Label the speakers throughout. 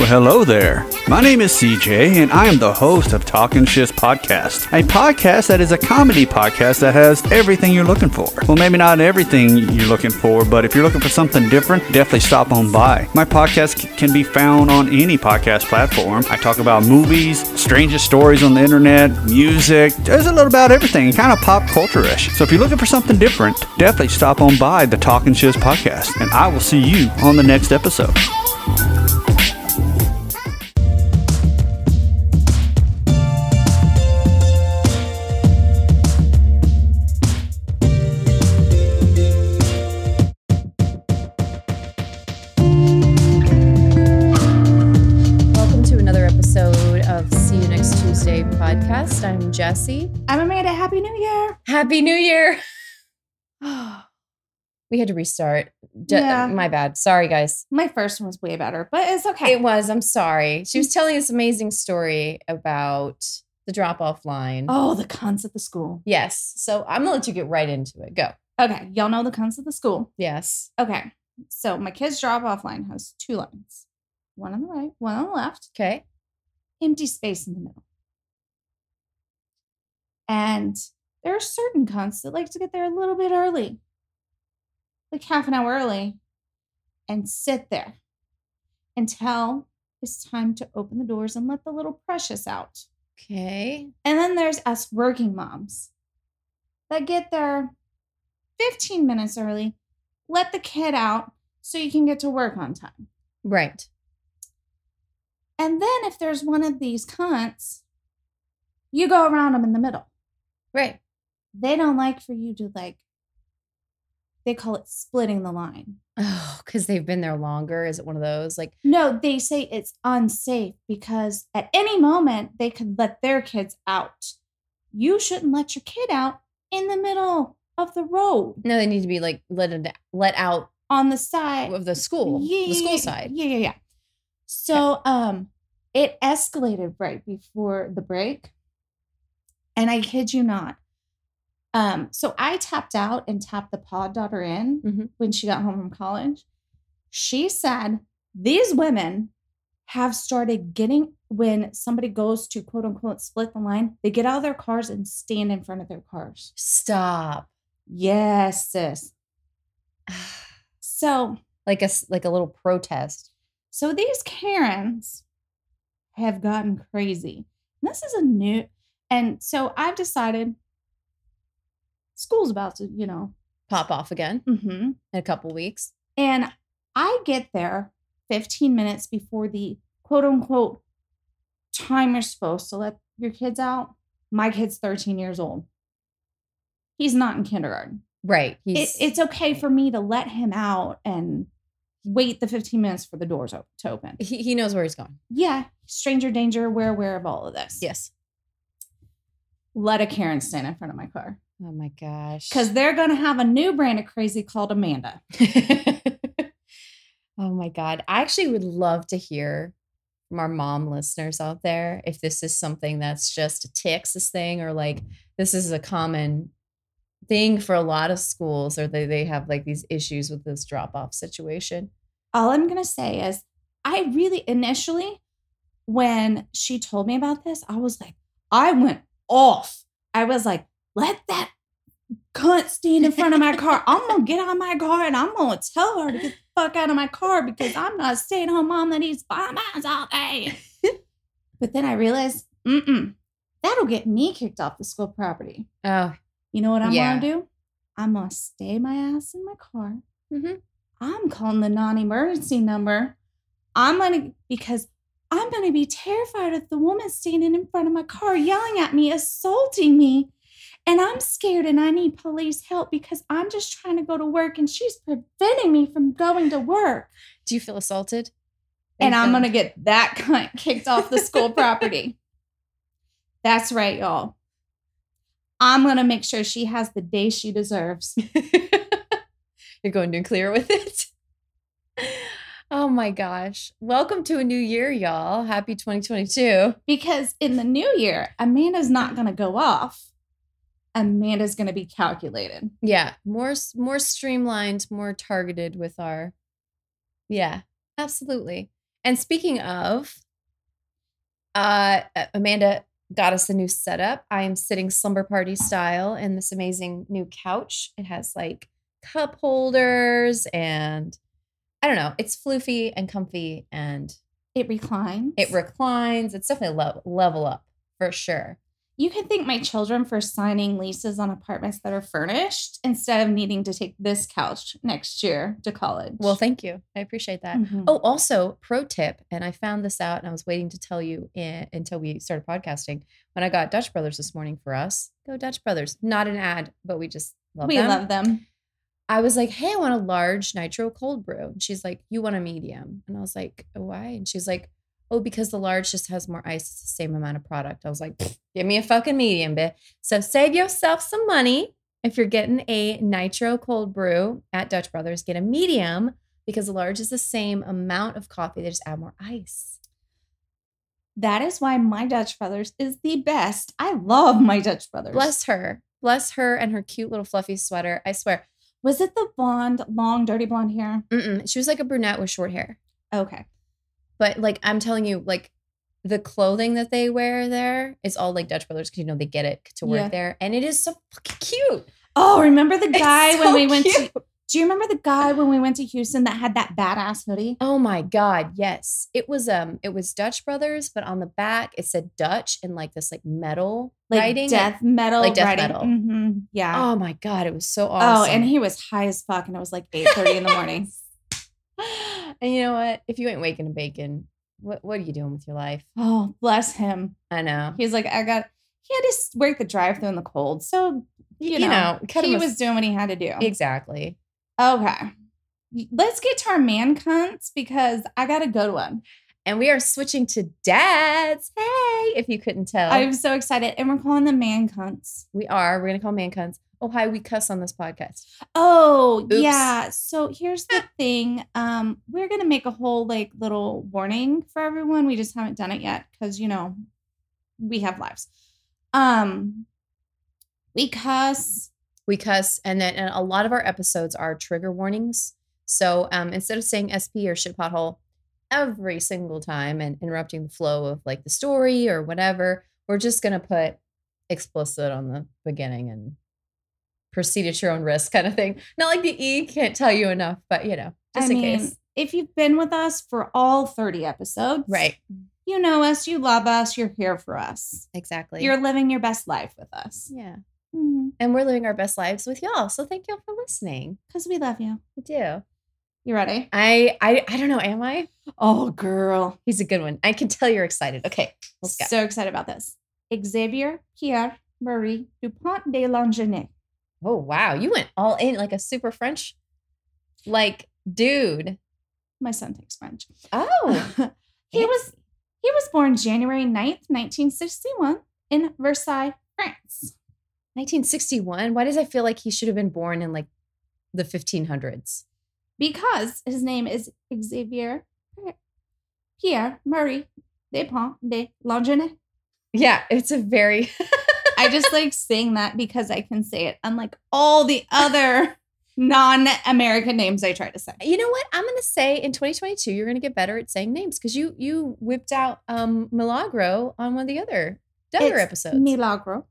Speaker 1: Well, hello there. My name is CJ, and I am the host of Talking Shits Podcast, a podcast that is a comedy podcast that has everything you're looking for. Well, maybe not everything you're looking for, but if you're looking for something different, definitely stop on by. My podcast can be found on any podcast platform. I talk about movies, strangest stories on the internet, music. There's a little about everything, kind of pop culture-ish. So if you're looking for something different, definitely stop on by the Talking Shits Podcast, and I will see you on the next episode.
Speaker 2: Jesse.
Speaker 3: I'm Amanda. Happy New Year.
Speaker 2: Happy New Year. we had to restart.
Speaker 3: Yeah.
Speaker 2: My bad. Sorry, guys.
Speaker 3: My first one was way better, but it's okay.
Speaker 2: It was. I'm sorry. She was mm. telling this amazing story about the drop off line.
Speaker 3: oh, the cunts at the school.
Speaker 2: Yes. So I'm going to let you get right into it. Go.
Speaker 3: Okay, y'all know the cunts at the school.
Speaker 2: Yes.
Speaker 3: Okay, so my kid's drop off line has two lines one on the right, one on the left,
Speaker 2: Okay.
Speaker 3: empty space in the middle. And there are certain cunts that like to get there a little bit early, like half an hour early, and sit there until it's time to open the doors and let the little precious out.
Speaker 2: Okay.
Speaker 3: And then there's us working moms that get there 15 minutes early, let the kid out so you can get to work on time.
Speaker 2: Right.
Speaker 3: And then if there's one of these cunts, you go around them in the middle.
Speaker 2: Right.
Speaker 3: They don't like for you to like, they call it splitting the line.
Speaker 2: Oh, because they've been there longer. Is it one of those? Like,
Speaker 3: No, they say it's unsafe because at any moment they could let their kids out. You shouldn't let your kid out in the middle of the road
Speaker 2: no, they need to be like let, it, let out
Speaker 3: on the side
Speaker 2: of the school, the school side.
Speaker 3: Yeah, yeah, yeah. So um it escalated right before the break. And I kid you not. Um, so I tapped out and tapped the pod daughter in
Speaker 2: Mhm.
Speaker 3: when she got home from college. She said these women have started getting when somebody goes to quote unquote split the line, they get out of their cars and stand in front of their cars.
Speaker 2: Stop.
Speaker 3: Yes, sis. So
Speaker 2: like a like a little protest.
Speaker 3: So these Karens have gotten crazy. This is a new, and so I've decided school's about to, you know,
Speaker 2: Pop off again
Speaker 3: mhm.
Speaker 2: in a couple weeks.
Speaker 3: and I get there 15 minutes before the quote unquote time you're supposed to let your kids out. My kid's 13 years old. He's not in kindergarten.
Speaker 2: Right.
Speaker 3: It, it's okay for me to let him out and wait the 15 minutes for the doors to open.
Speaker 2: he, he knows where he's going.
Speaker 3: yeah, stranger danger, we're aware of all of this.
Speaker 2: Yes.
Speaker 3: Let a Karen stand in front of my car.
Speaker 2: Oh my gosh.
Speaker 3: Because they're going to have a new brand of crazy called Amanda.
Speaker 2: oh my god. I actually would love to hear from our mom listeners out there if this is something that's just a Texas thing or like this is a common thing for a lot of schools or they, they have like these issues with this drop off situation.
Speaker 3: All I'm going to say is, I really initially, when she told me about this, I was like, I went off. I was like, let that cunt stand in front of my car. I'm to get out of my car and I'm to tell her to get the fuck out of my car because I'm not a stay at home mom that eats bonbons all day. but then I realized, mm-mm, that'll get me kicked off the school property.
Speaker 2: Oh,
Speaker 3: You know what I'm
Speaker 2: Yeah.
Speaker 3: gonna do? I'm gonna stay my ass in my car.
Speaker 2: Mhm.
Speaker 3: I'm calling the non-emergency number. I'm gonna because I'm gonna be terrified of the woman standing in front of my car yelling at me, assaulting me. And I'm scared and I need police help because I'm just trying to go to work and she's preventing me from going to work.
Speaker 2: do you feel assaulted?
Speaker 3: And I'm gonna get that cunt kicked off the school property. That's right, y'all. I'm gonna make sure she has the day she deserves.
Speaker 2: You're going nuclear with it. Oh my gosh. Welcome to a new year, y'all. Happy 2022.
Speaker 3: Because in the new year, Amanda's not going to go off. Amanda's going to be calculated.
Speaker 2: Yeah, more more streamlined, more targeted with our Yeah, absolutely. And speaking of, uh, Amanda got us a new setup. I am sitting slumber party style in this amazing new couch. It has like cup holders and I don't know. It's floofy and comfy and
Speaker 3: It reclines.
Speaker 2: it reclines. It's definitely level level up for sure.
Speaker 3: you can thank my children for signing leases on apartments that are furnished instead of needing to take this couch next year to college.
Speaker 2: Well, thank you. I appreciate that.
Speaker 3: Mhm.
Speaker 2: Oh, also, pro tip, and I found this out and I was waiting to tell you in, until we started podcasting. When I got Dutch Brothers this morning for us, go Dutch Brothers. Not an ad, but we just love
Speaker 3: we
Speaker 2: them.
Speaker 3: love them.
Speaker 2: I was like, hey, I want a large nitro cold brew. And she's like, you want a medium? And I was like, why? And she's like, oh, because the large just has more ice. It's the same amount of product. I was like, give me a fucking medium, bitch. So save yourself some money. If you're getting a nitro cold brew at Dutch Brothers, get a medium because the large is the same amount of coffee. They just add more ice.
Speaker 3: That is why my Dutch Brothers is the best. I love my Dutch Brothers.
Speaker 2: Bless her. Bless her and her cute little fluffy sweater. I swear.
Speaker 3: Was it the blonde, long, dirty blonde hair?
Speaker 2: Mm-mm. She was like a brunette with short hair.
Speaker 3: Okay.
Speaker 2: But like I'm telling you, like the clothing that they wear there is all like Dutch Brothers because you know they get it to work
Speaker 3: Yeah.
Speaker 2: there, and it is so fucking cute.
Speaker 3: Oh, remember the
Speaker 2: It's
Speaker 3: guy
Speaker 2: so
Speaker 3: when we went
Speaker 2: cute.
Speaker 3: Do you remember the guy when we went to Houston that had that badass hoodie?
Speaker 2: Oh my god, yes. It was um it was Dutch Brothers, but on the back it said Dutch in like this like metal
Speaker 3: Like
Speaker 2: writing.
Speaker 3: death metal
Speaker 2: like death
Speaker 3: writing.
Speaker 2: metal.
Speaker 3: Mhm, Yeah.
Speaker 2: Oh my god, it was so awesome.
Speaker 3: Oh, and he was high as fuck, and it was like eight thirty in the morning.
Speaker 2: and you know what? If you ain't waking a bacon, what what are you doing with your life?
Speaker 3: Oh, bless him.
Speaker 2: I know.
Speaker 3: He's like, I got. He had to work the drive-through in the cold, so you,
Speaker 2: You
Speaker 3: know,
Speaker 2: know,
Speaker 3: he was doing what he had to do.
Speaker 2: Exactly.
Speaker 3: Okay, let's get to our man cunts because I gotta go to one.
Speaker 2: And we are switching to dads. Hey, if you couldn't tell.
Speaker 3: I'm so excited, and we're calling them man cunts.
Speaker 2: we are. We're gonna call man cunts. Oh hi, we cuss on this podcast.
Speaker 3: Oh,
Speaker 2: Oops.
Speaker 3: yeah. So here's the thing. Um, we're gonna make a whole like little warning for everyone. We just haven't done it yet because you know we have lives. Um, we cuss.
Speaker 2: We cuss and then and a lot of our episodes are trigger warnings so um instead of saying sp or shit pothole every single time and interrupting the flow of like the story or whatever we're just gonna put explicit on the beginning and proceed at your own risk kind of thing not like the e can't tell you enough but you know just
Speaker 3: I
Speaker 2: in
Speaker 3: mean,
Speaker 2: case
Speaker 3: if you've been with us for all 30 episodes,
Speaker 2: right
Speaker 3: You know us. You love us. You're here for us.
Speaker 2: exactly
Speaker 3: You're living your best life with us
Speaker 2: yeah
Speaker 3: because
Speaker 2: and we're living our best lives with y'all so thank y'all for listening Because
Speaker 3: we love you.
Speaker 2: we do
Speaker 3: You ready?
Speaker 2: i i i don't know am i
Speaker 3: Oh, girl.
Speaker 2: he's a good one i can tell you're excited okay let's go
Speaker 3: So excited about this. Xavier Pierre Marie Dupont de Longenet.
Speaker 2: Oh wow, you went all in like a super French, like dude.
Speaker 3: My son takes French.
Speaker 2: Oh,
Speaker 3: he was he was born January 9th, 1961 in Versailles, France.
Speaker 2: 1961. Why does I feel like he should have been born in like the 1500s?
Speaker 3: Because his name is Xavier Pierre Marie Dupont de Longenet.
Speaker 2: Yeah, it's a very.
Speaker 3: I just like saying that because I can say it, unlike all the other non-American names I try to say.
Speaker 2: you know what? I'm gonna say in 2022 you're gonna get better at saying names because you you whipped out um Milagro on one of the other the other episodes.
Speaker 3: Milagro.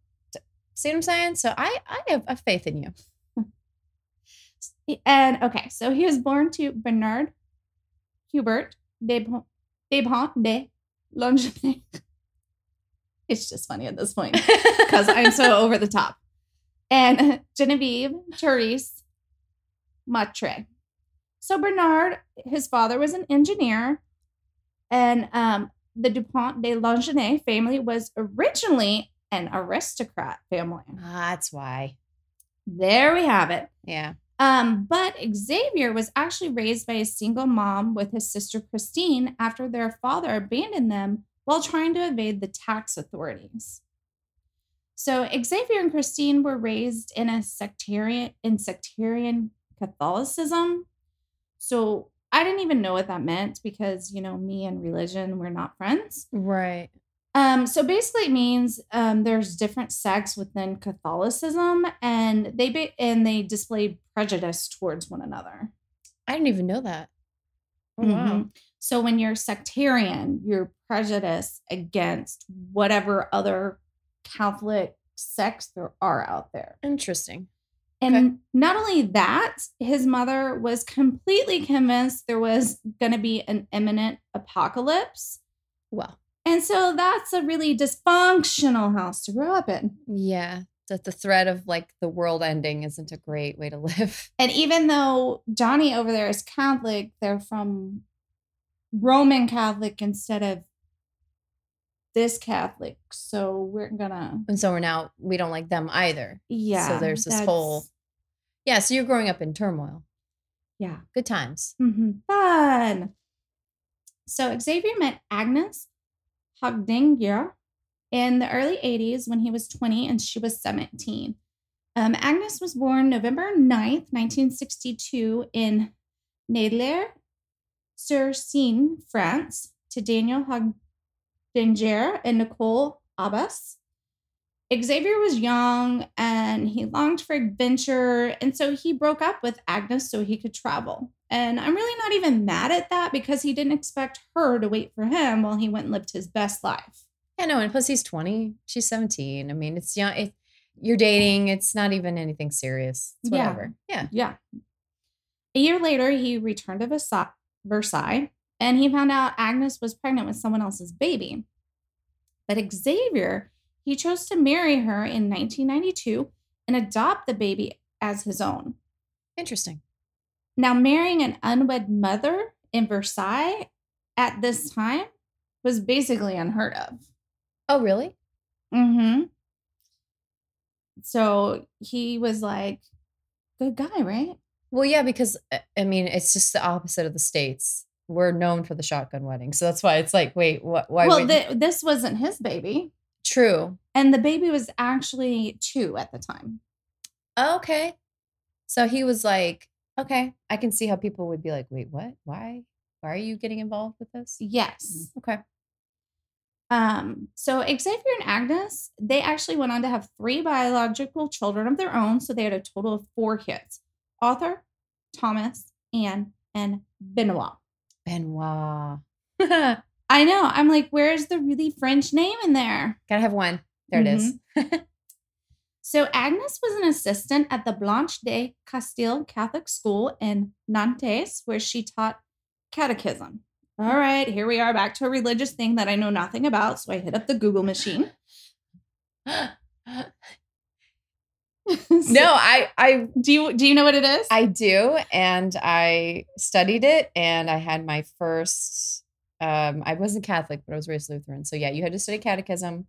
Speaker 2: See what I'm saying? So I I have a faith in you.
Speaker 3: And okay, so he was born to Bernard Hubert Depont Depont de Longenet. It's just funny at this point because I'm so over the top. And Genevieve Therese Matre. So Bernard, his father was an engineer, and um, the Dupont de Longenet family was originally an aristocrat family.
Speaker 2: Ah, that's why.
Speaker 3: There we have it.
Speaker 2: Yeah.
Speaker 3: Um, but Xavier was actually raised by a single mom with his sister Christine after their father abandoned them while trying to evade the tax authorities. So Xavier and Christine were raised in a sectarian in sectarian Catholicism. So I didn't even know what that meant because you know me and religion we're not friends.
Speaker 2: Right.
Speaker 3: Um, so basically, it means um, there's different sects within Catholicism, and they be- and they display prejudice towards one another.
Speaker 2: I didn't even know that. Oh, wow.
Speaker 3: Mhm. So when you're sectarian, you're prejudiced against whatever other Catholic sects there are out there.
Speaker 2: Interesting.
Speaker 3: And
Speaker 2: Okay.
Speaker 3: not only that, his mother was completely convinced there was going to be an imminent apocalypse.
Speaker 2: Well,
Speaker 3: And so that's a really dysfunctional house to grow up in.
Speaker 2: yeah. That the threat of like the world ending isn't a great way to live.
Speaker 3: And even though Johnny over there is Catholic, they're from Roman Catholic instead of this Catholic. So we're gonna,
Speaker 2: And so we're now we don't like them either.
Speaker 3: yeah.
Speaker 2: So there's this whole- Yeah. So you're growing up in turmoil.
Speaker 3: yeah.
Speaker 2: Good times.
Speaker 3: Mhm. Fun. So Xavier met Agnes Hogdinger in the early 80s when he was 20 and she was 17. Um, Agnes was born November 9th, 1962 in Nadler sur Seine, France, to Daniel Hogdinger and Nicole Abbas. Xavier was young and he longed for adventure, and so he broke up with Agnes so he could travel. And I'm really not even mad at that because he didn't expect her to wait for him while he went and lived his best life.
Speaker 2: Yeah, no, and plus he's 20, she's 17. I mean, it's young. It, you're dating. It's not even anything serious. It's
Speaker 3: Yeah.
Speaker 2: whatever. Yeah.
Speaker 3: Yeah. A year later, he returned to Versa- Versailles and he found out Agnes was pregnant with someone else's baby. But Xavier, he chose to marry her in 1992 and adopt the baby as his own.
Speaker 2: Interesting.
Speaker 3: Now, marrying an unwed mother in Versailles at this time was basically unheard of.
Speaker 2: Oh, really?
Speaker 3: Mm-hmm. So he was like, good guy, right?
Speaker 2: Well, yeah, because uh, I mean, it's just the opposite of the states. We're known for the shotgun wedding, so that's why it's like, wait, what? Why?
Speaker 3: well,
Speaker 2: would-
Speaker 3: th- this wasn't his baby.
Speaker 2: True.
Speaker 3: And the baby was actually two at the time.
Speaker 2: Oh, okay. So he was like, okay, I can see how people would be like, wait, what? Why? Why are you getting involved with this?
Speaker 3: Yes.
Speaker 2: Okay.
Speaker 3: Um, so Xavier and Agnes, they actually went on to have three biological children of their own. So they had a total of four kids Arthur, Thomas, Anne, and Benoit.
Speaker 2: Benoit.
Speaker 3: I know. I'm like, where's the really French name in there?
Speaker 2: Gotta have one. There it is. Mm-hmm.
Speaker 3: So Agnes was an assistant at the Blanche de Castile Catholic School in Nantes, where she taught catechism. All right, here we are back to a religious thing that I know nothing about. So I hit up the Google machine.
Speaker 2: no, I I
Speaker 3: do you do you know what it is?
Speaker 2: I do, and I studied it, and I had my first. Um, I wasn't Catholic, but I was raised Lutheran. So yeah, you had to study catechism,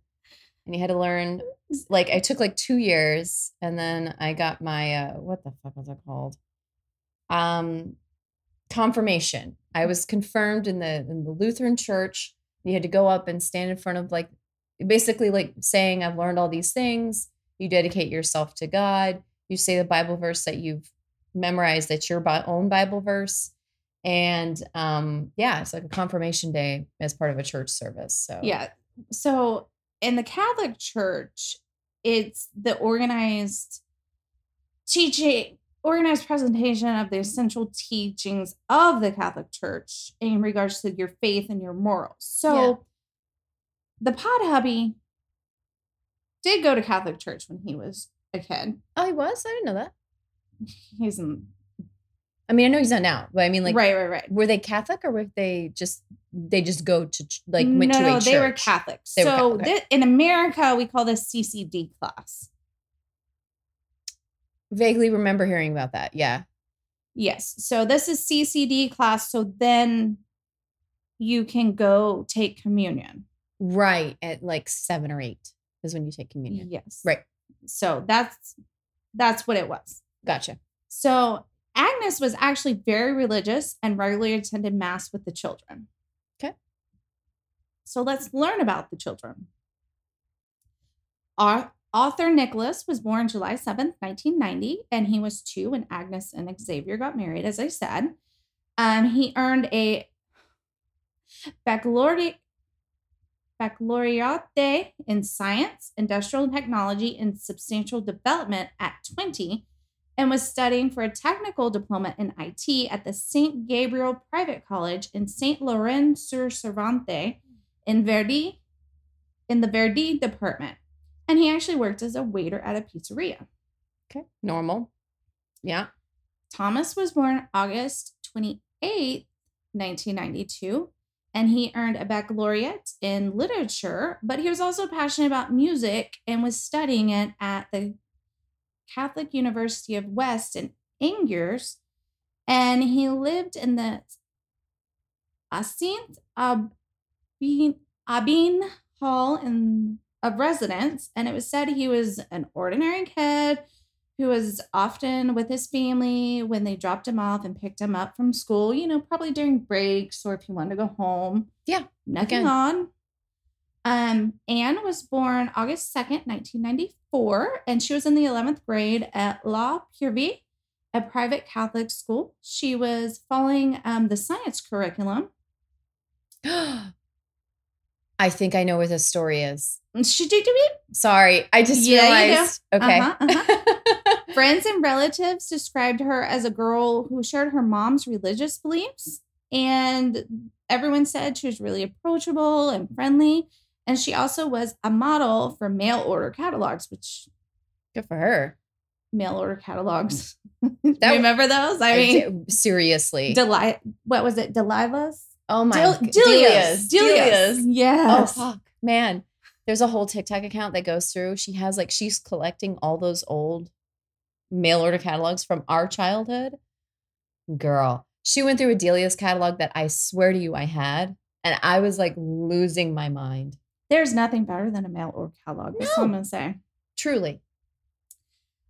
Speaker 2: and you had to learn. Like I took like two years, and then I got my uh, what the fuck was it called? Um, confirmation. I was confirmed in the in the Lutheran church. You had to go up and stand in front of like basically like saying I've learned all these things. You dedicate yourself to God. You say the Bible verse that you've memorized that's your own Bible verse. And um yeah, it's like a confirmation day as part of a church service. So
Speaker 3: yeah. So in the Catholic Church, it's the organized teaching, organized presentation of the essential teachings of the Catholic Church in regards to your faith and your morals. So
Speaker 2: Yeah.
Speaker 3: the pod hubby did go to Catholic Church when he was a kid.
Speaker 2: Oh, he was? I didn't know that.
Speaker 3: He's in,
Speaker 2: I mean, I know he's not now, but I mean like
Speaker 3: right, right, right.
Speaker 2: were they Catholic or were they just they just go to like went
Speaker 3: no,
Speaker 2: to a
Speaker 3: no,
Speaker 2: church?
Speaker 3: they were Catholic.
Speaker 2: They were
Speaker 3: so
Speaker 2: Catholic.
Speaker 3: thi- in America, we call this CCD class.
Speaker 2: Vaguely remember hearing about that. Yeah.
Speaker 3: Yes. So this is CCD class. So then you can go take communion.
Speaker 2: Right. At like seven or eight is when you take communion.
Speaker 3: Yes.
Speaker 2: Right.
Speaker 3: So that's that's what it was.
Speaker 2: Gotcha.
Speaker 3: So Agnes was actually very religious and regularly attended mass with the children.
Speaker 2: Okay.
Speaker 3: So let's learn about the children. Our author Nicholas was born July 7th, 1990, and he was two when Agnes and Xavier got married, as I said. Um, he earned a baccalaureate baccalaureate in science, industrial technology, and substantial development at 20, and was studying for a technical diploma in IT at the St. Gabriel Private College in St. Laurent sur Cervante in Verdi, in the Verdi department. And he actually worked as a waiter at a pizzeria.
Speaker 2: Okay. Normal. Yeah.
Speaker 3: Thomas was born August 28th, 1992, and he earned a baccalaureate in literature, but he was also passionate about music and was studying it at the Catholic University of West in Angers. And he lived in the Asint Abin, Abin Hall in, of residence. And it was said he was an ordinary kid who was often with his family when they dropped him off and picked him up from school, you know, probably during breaks or if he wanted to go home.
Speaker 2: Yeah.
Speaker 3: Nothing
Speaker 2: again.
Speaker 3: on. Um, Anne was born August 2nd, 1994, and she was in the 11th grade at La Purvie, a private Catholic school. She was following um, the science curriculum.
Speaker 2: I think I know where this story is.
Speaker 3: She did it.
Speaker 2: Sorry, I just
Speaker 3: Yeah, you do.
Speaker 2: realized. Okay.
Speaker 3: Uh-huh, Friends and relatives described her as a girl who shared her mom's religious beliefs. And everyone said she was really approachable and friendly. And she also was a model for mail order catalogs, which
Speaker 2: Good for her.
Speaker 3: mail order catalogs.
Speaker 2: That-
Speaker 3: Remember those? I mean,
Speaker 2: d- seriously.
Speaker 3: Deli- what was it? Delilah's?
Speaker 2: oh my
Speaker 3: Del-
Speaker 2: g-
Speaker 3: Delia's.
Speaker 2: Delia's.
Speaker 3: Yes.
Speaker 2: Oh fuck, man. There's a whole TikTok account that goes through. She has like she's collecting all those old mail order catalogs from our childhood. Girl, she went through a Delia's catalog that I swear to you I had, and I was like losing my mind.
Speaker 3: There's nothing better than a mail order catalog. That's what I'm going to say.
Speaker 2: Truly.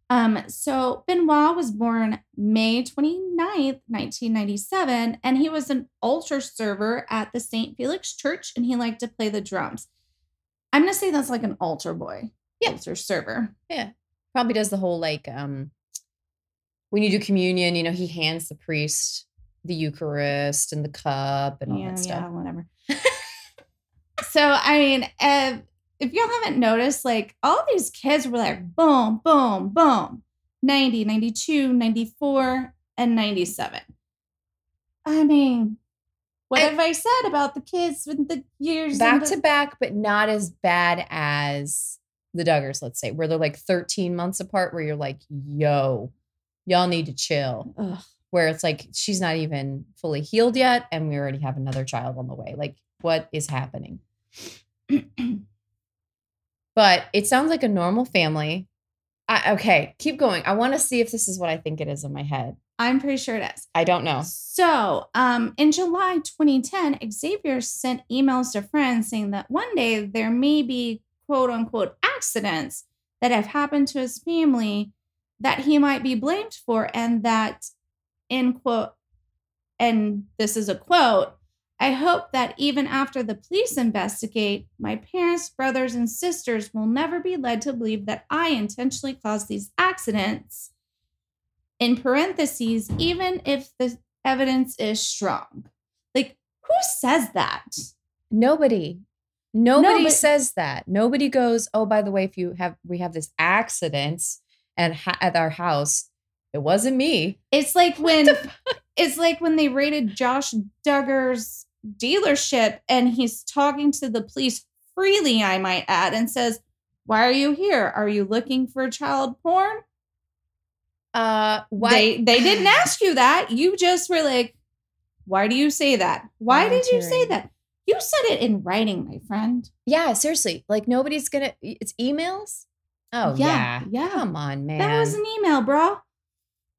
Speaker 3: Um, so Benoit was born May 29th, 1997, and he was an altar server at the St. Felix Church, and he liked to play the drums. I'm gonna say that's like an altar boy.
Speaker 2: Yeah.
Speaker 3: Altar server. Yeah.
Speaker 2: Probably does the whole like um when you do communion, you know, he hands the priest the Eucharist and the cup and all
Speaker 3: yeah,
Speaker 2: that stuff.
Speaker 3: yeah, whatever. so I mean, uh, if y'all haven't noticed, like all these kids were like boom, boom, boom, 90, 92, 94, and 97. I mean, what
Speaker 2: I-
Speaker 3: have I said about the kids with the years?
Speaker 2: back
Speaker 3: the-
Speaker 2: to back, but not as bad as the Duggars, let's say, where they're like 13 months apart, where you're like, yo, y'all need to chill.
Speaker 3: Ugh.
Speaker 2: Where it's like she's not even fully healed yet, and we already have another child on the way. Like, what is happening? But it sounds like a normal family. I, okay, keep going. I want to see if this is what I think it is in my head.
Speaker 3: I'm pretty sure it is.
Speaker 2: I don't know.
Speaker 3: So, um, in July 2010, Xavier sent emails to friends saying that one day there may be quote unquote accidents that have happened to his family that he might be blamed for, and that, in quote, and this is a quote, I hope that even after the police investigate, my parents, brothers, and sisters will never be led to believe that I intentionally caused these accidents in parentheses, even if the evidence is strong. Like, who says that?
Speaker 2: Nobody. Nobody
Speaker 3: but-
Speaker 2: says that. Nobody goes, "Oh, by the way, if you have we have this accident and ha- at our house, it wasn't me."
Speaker 3: It's like when it's like when they raided Josh Duggar's dealership and he's talking to the police freely, I might add, and says, Why are you here? Are you looking for child porn?
Speaker 2: Uh, why
Speaker 3: They they didn't ask you that. You just were like, Why do you say that? Why did you say that? You said it in writing, my friend.
Speaker 2: Yeah, seriously. Like nobody's gonna. It's emails. Oh
Speaker 3: Yeah,
Speaker 2: yeah,
Speaker 3: yeah.
Speaker 2: Come on, man.
Speaker 3: That was an email, bro.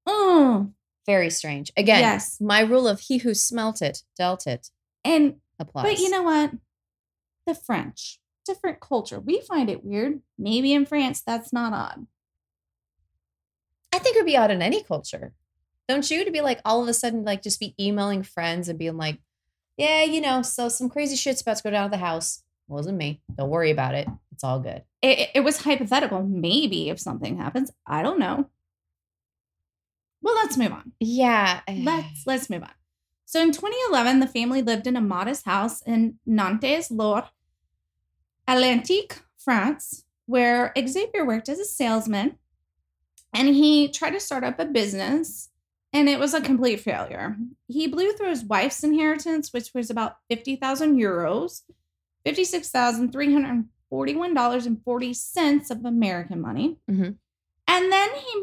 Speaker 3: Mm.
Speaker 2: very strange. Again,
Speaker 3: Yes.
Speaker 2: my rule of he who smelt it dealt it
Speaker 3: And
Speaker 2: applies.
Speaker 3: But you know what? The French, different culture. We find it weird. Maybe in France, that's not odd.
Speaker 2: I think it would be odd in any culture. Don't you? To be like all of a sudden, like just be emailing friends and being like, yeah, you know, so some crazy shit's about to go down at the house. Wasn't me. Don't worry about it. It's all good.
Speaker 3: It, it- it was hypothetical. Maybe if something happens, I don't know. Well, let's move on.
Speaker 2: Yeah. Eh.
Speaker 3: Let's let's move on. So in 2011, the family lived in a modest house in Nantes, Loire, Atlantique, France, where Xavier worked as a salesman. and he tried to start up a business and it was a complete failure. He blew through his wife's inheritance, which was about 50,000 euros, $56,341.40 of American money.
Speaker 2: Mhm.
Speaker 3: And then he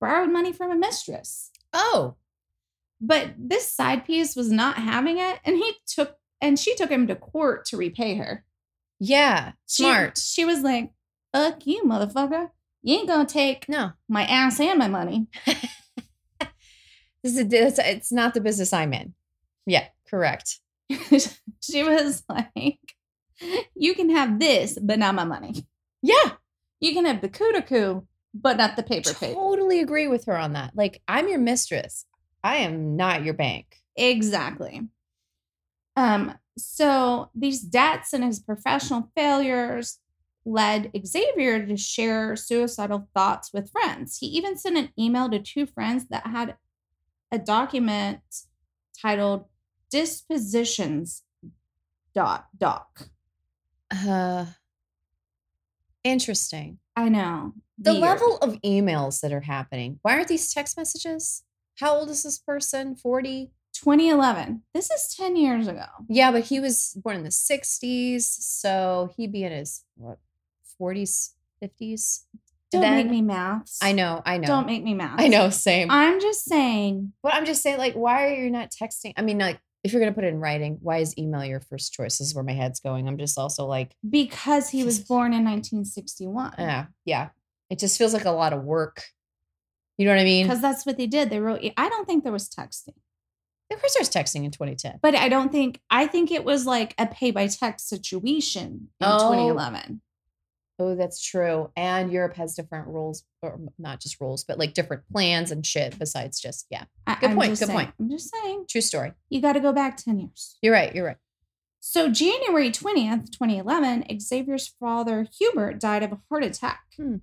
Speaker 3: borrowed money from a mistress.
Speaker 2: Oh,
Speaker 3: But this side piece was not having it, and he took and she took him to court to repay her.
Speaker 2: yeah.
Speaker 3: She-
Speaker 2: Smart.
Speaker 3: She, was like, "Fuck you, motherfucker! You ain't gonna take
Speaker 2: No,
Speaker 3: my ass and my money."
Speaker 2: this is it's, it's not the business I'm in. Yeah, correct.
Speaker 3: she was like, "You can have this, but not my money.
Speaker 2: Yeah,
Speaker 3: You can have the coup de coup, but not the paper paper."
Speaker 2: totally agree with her on that. Like, I'm your mistress. I am not your bank.
Speaker 3: Exactly. Um, so these debts and his professional failures led Xavier to share suicidal thoughts with friends. He even sent an email to two friends that had a document titled Dispositions dot doc.
Speaker 2: Uh, interesting.
Speaker 3: I know.
Speaker 2: The
Speaker 3: Weird.
Speaker 2: level of emails that are happening. Why aren't these text messages? How old is this person? 40?
Speaker 3: 2011. This is 10 years ago.
Speaker 2: Yeah, but he was born in the 60s. So he'd be in his what, 40s, 50s.
Speaker 3: Don't
Speaker 2: Then-
Speaker 3: make me maths.
Speaker 2: I know, I know.
Speaker 3: Don't make me maths.
Speaker 2: I know, same.
Speaker 3: I'm just saying
Speaker 2: But I'm just saying, like, why are you not texting? I mean, like, if you're gonna put it in writing, why is email your first choice? This is where my head's going. I'm just also like,
Speaker 3: because he was born in 1961.
Speaker 2: yeah, yeah. It just feels like a lot of work. You know what I mean?
Speaker 3: Because that's what they did. They wrote, I don't think there was texting,
Speaker 2: Of course, there's texting in 2010.
Speaker 3: but I don't think, I think it was like a pay by text situation in
Speaker 2: Oh.
Speaker 3: 2011.
Speaker 2: Oh, that's true. And Europe has different rules, or not just rules, but like different plans and shit. Besides just, yeah, Good
Speaker 3: I'm
Speaker 2: point, good
Speaker 3: saying-
Speaker 2: point.
Speaker 3: I'm just saying,
Speaker 2: true story.
Speaker 3: you got to go back 10 years.
Speaker 2: You're right. You're right.
Speaker 3: So, January 20th, 2011, Xavier's father, Hubert, died of a heart attack.
Speaker 2: Hmm.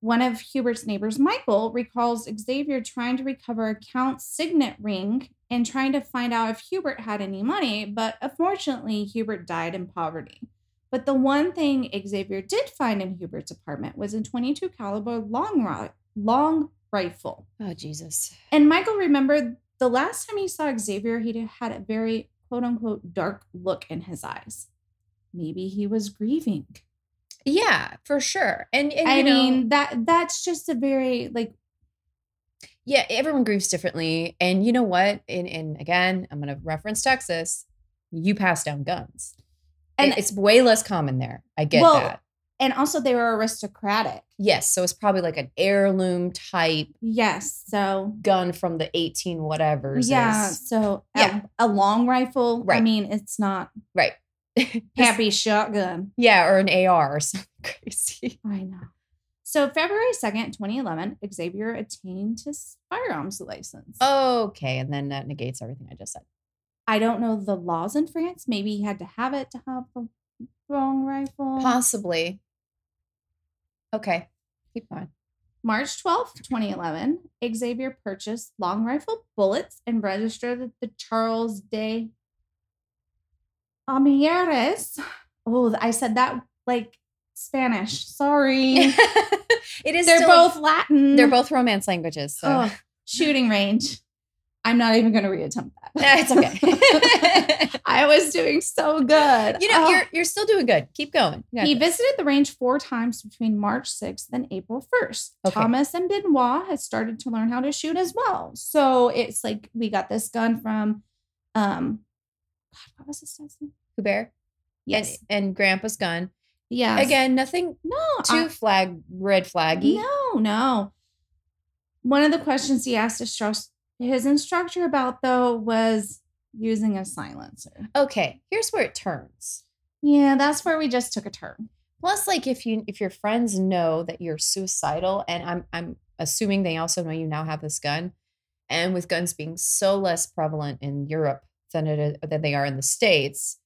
Speaker 3: One of Hubert's neighbors, Michael, recalls Xavier trying to recover a Count's signet ring and trying to find out if Hubert had any money, but unfortunately, Hubert died in poverty. But the one thing Xavier did find in Hubert's apartment was a 22 caliber long, ri- long rifle.
Speaker 2: Oh, Jesus.
Speaker 3: And Michael remembered the last time he saw Xavier, he had a very quote unquote dark look in his eyes. Maybe he was grieving.
Speaker 2: Yeah, for sure. And, and
Speaker 3: I
Speaker 2: know,
Speaker 3: mean, that that's just a very like
Speaker 2: yeah, everyone grieves differently. And you know what? And, and again, I'm going to reference Texas. You pass down guns.
Speaker 3: And-
Speaker 2: And it's way less common there. I get
Speaker 3: Well,
Speaker 2: that.
Speaker 3: and also they were aristocratic.
Speaker 2: Yes. So it's probably like an heirloom type
Speaker 3: Yes. So
Speaker 2: gun from the 18 whatever.
Speaker 3: yeah. So
Speaker 2: Yeah.
Speaker 3: Um, a, long rifle. I mean, it's not
Speaker 2: Right.
Speaker 3: happy shotgun.
Speaker 2: yeah. Or an AR or something crazy.
Speaker 3: I know. So February 2nd, 2011, Xavier attained his firearms license.
Speaker 2: Okay. And then that negates everything I just said.
Speaker 3: I don't know the laws in France. Maybe he had to have it to have a long rifle.
Speaker 2: Possibly. Okay. Keep going.
Speaker 3: March 12th, 2011, Xavier purchased long rifle bullets and registered at the Charles de Amieres. Oh, I said that like Spanish. Sorry.
Speaker 2: it is
Speaker 3: They're both Latin.
Speaker 2: they're both romance languages. So
Speaker 3: Oh, shooting range. I'm not even going to reattempt that.
Speaker 2: it's okay.
Speaker 3: I was doing so good.
Speaker 2: you know,
Speaker 3: Oh.
Speaker 2: you're you're still doing good. Keep going.
Speaker 3: He
Speaker 2: this.
Speaker 3: visited the range four times between March 6th and April 1st.
Speaker 2: Okay.
Speaker 3: Thomas and Benoit had started to learn how to shoot as well. So it's like we got this gun from um what was his dad's name?
Speaker 2: Hubert
Speaker 3: Yes.
Speaker 2: and, and Grandpa's gun.
Speaker 3: Yeah.
Speaker 2: Again, nothing
Speaker 3: No,
Speaker 2: too
Speaker 3: I-
Speaker 2: flag red flaggy.
Speaker 3: no, no. One of the questions he asked his, his instructor about though was using a silencer.
Speaker 2: Okay, here's where it turns.
Speaker 3: Yeah, that's where we just took a turn.
Speaker 2: Plus, like if you if your friends know that you're suicidal, and I'm I'm assuming they also know you now have this gun, and with guns being so less prevalent in Europe than it is, than they are in the states,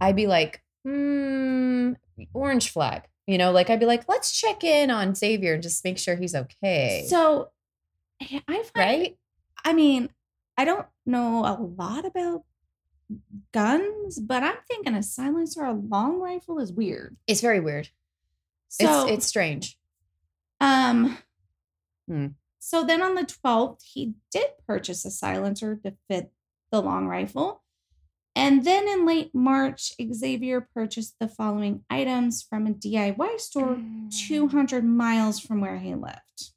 Speaker 2: I'd be like, hmm, orange flag. You know, like I'd be like, let's check in on Xavier and just make sure he's okay.
Speaker 3: So I find
Speaker 2: right?
Speaker 3: I mean, I don't know a lot about guns, but I'm thinking a silencer, a long rifle is weird.
Speaker 2: It's very weird.
Speaker 3: So,
Speaker 2: it's it's strange.
Speaker 3: um,
Speaker 2: Hmm.
Speaker 3: So then on the 12th, he did purchase a silencer to fit the long rifle. And then in late March, Xavier purchased the following items from a DIY store mm. 200 miles from where he lived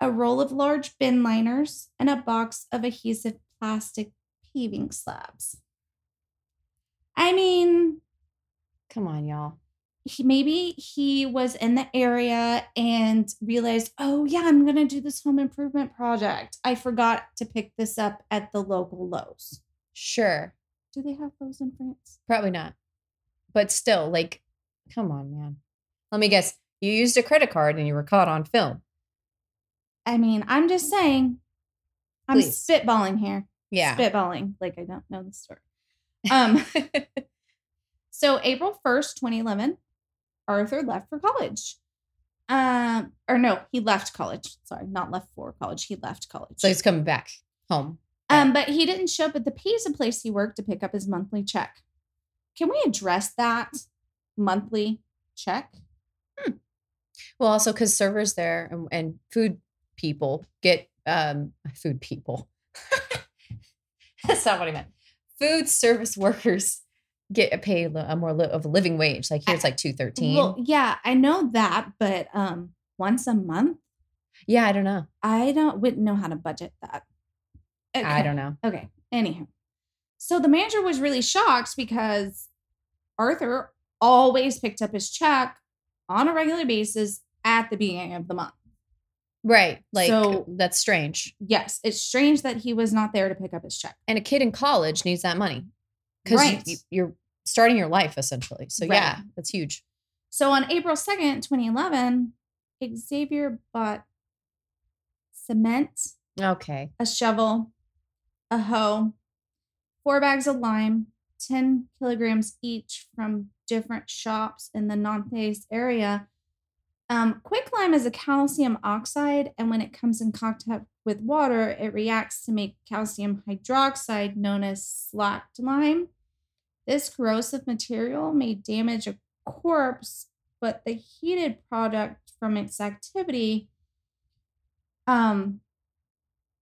Speaker 3: a roll of large bin liners and a box of adhesive plastic paving slabs. I mean,
Speaker 2: Come on, y'all.
Speaker 3: He, maybe he was in the area and realized, oh, yeah, I'm going to do this home improvement project. I forgot to pick this up at the local Lowe's.
Speaker 2: Sure.
Speaker 3: Do they have those in France?
Speaker 2: Probably not. But still, like, come on, man. Let me guess. You used a credit card and you were caught on film.
Speaker 3: I mean, I'm just saying, I'm
Speaker 2: Please.
Speaker 3: spitballing here.
Speaker 2: Yeah.
Speaker 3: Spitballing. Like, I don't know the story. Um, So April 1st, 2011, Arthur left for college. Um, or no, he left college. Sorry, not left for college. He left college.
Speaker 2: so he's coming back home.
Speaker 3: um, but he didn't show up at the pizza place he worked to pick up his monthly check. Can we address that monthly check?
Speaker 2: Well, also because servers there and, and food people get um food people. That's not what I meant. Food service workers get a pay a more li- of a living wage. Like here, it's like two thirteen.
Speaker 3: Well, yeah, I know that, but um, once a month,
Speaker 2: yeah, I don't know.
Speaker 3: I don't wouldn't know how to budget that.
Speaker 2: I don't know.
Speaker 3: Okay. Anyhow, so the manager was really shocked because Arthur always picked up his check on a regular basis at the beginning of the month.
Speaker 2: Right. Like
Speaker 3: So-
Speaker 2: that's strange.
Speaker 3: Yes, it's strange that he was not there to pick up his check.
Speaker 2: And a kid in college needs that money because
Speaker 3: Right.
Speaker 2: you, you're starting your life essentially. So
Speaker 3: Right.
Speaker 2: yeah, that's huge.
Speaker 3: So on April 2nd, 2011, Xavier bought cement,
Speaker 2: Okay.
Speaker 3: a shovel, a hoe, four bags of lime, 10 kilograms each from different shops in the Nantes area. Um, quick lime is a calcium oxide, and when it comes in contact with water, it reacts to make calcium hydroxide known as slacked lime. This corrosive material may damage a corpse, but the heated product from its activity um,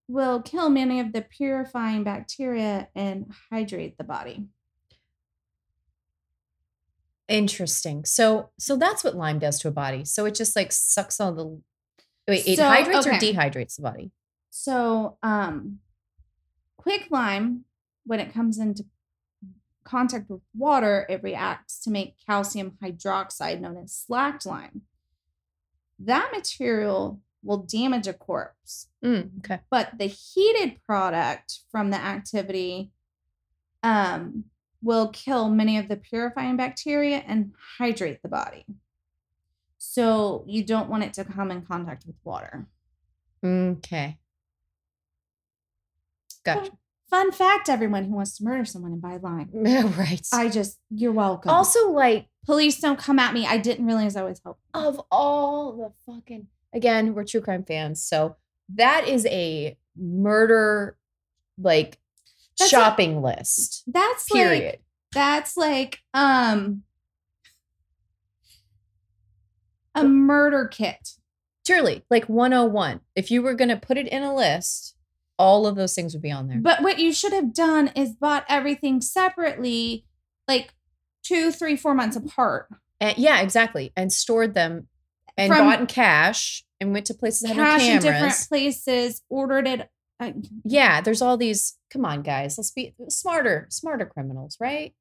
Speaker 3: will kill many of the purifying bacteria and hydrate the body.
Speaker 2: Interesting. So so that's what lime does to a body. So it just like sucks all the wait, it
Speaker 3: So,
Speaker 2: hydrates or dehydrates the body.
Speaker 3: So, um, quick lime, when it comes into contact with water, it reacts to make calcium hydroxide known as slacked lime. That material will damage a corpse,
Speaker 2: Mm, okay.
Speaker 3: but the heated product from the activity um, will kill many of the purifying bacteria and hydrate the body. So you don't want it to come in contact with water.
Speaker 2: Okay. Gotcha.
Speaker 3: Fun fact, everyone who wants to murder someone and buy lime.
Speaker 2: right.
Speaker 3: I just, you're welcome.
Speaker 2: also like
Speaker 3: Police don't come at me. I didn't realize I was helping.
Speaker 2: of all the fucking again, we're true crime fans. So that is a murder like
Speaker 3: That's
Speaker 2: shopping list.
Speaker 3: That's
Speaker 2: Period.
Speaker 3: like, that's like, um, a murder kit.
Speaker 2: Truly, like 101. If you were gonna put it in a list, all of those things would be on there.
Speaker 3: But what you should have done is bought everything separately, like two, three, four months apart.
Speaker 2: And yeah, exactly. And stored them and
Speaker 3: From-
Speaker 2: bought in cash and went to places that had
Speaker 3: Cash
Speaker 2: no
Speaker 3: in different places, ordered it. uh,
Speaker 2: Yeah, there's all these. Come on, guys. Let's be smarter, smarter criminals, right?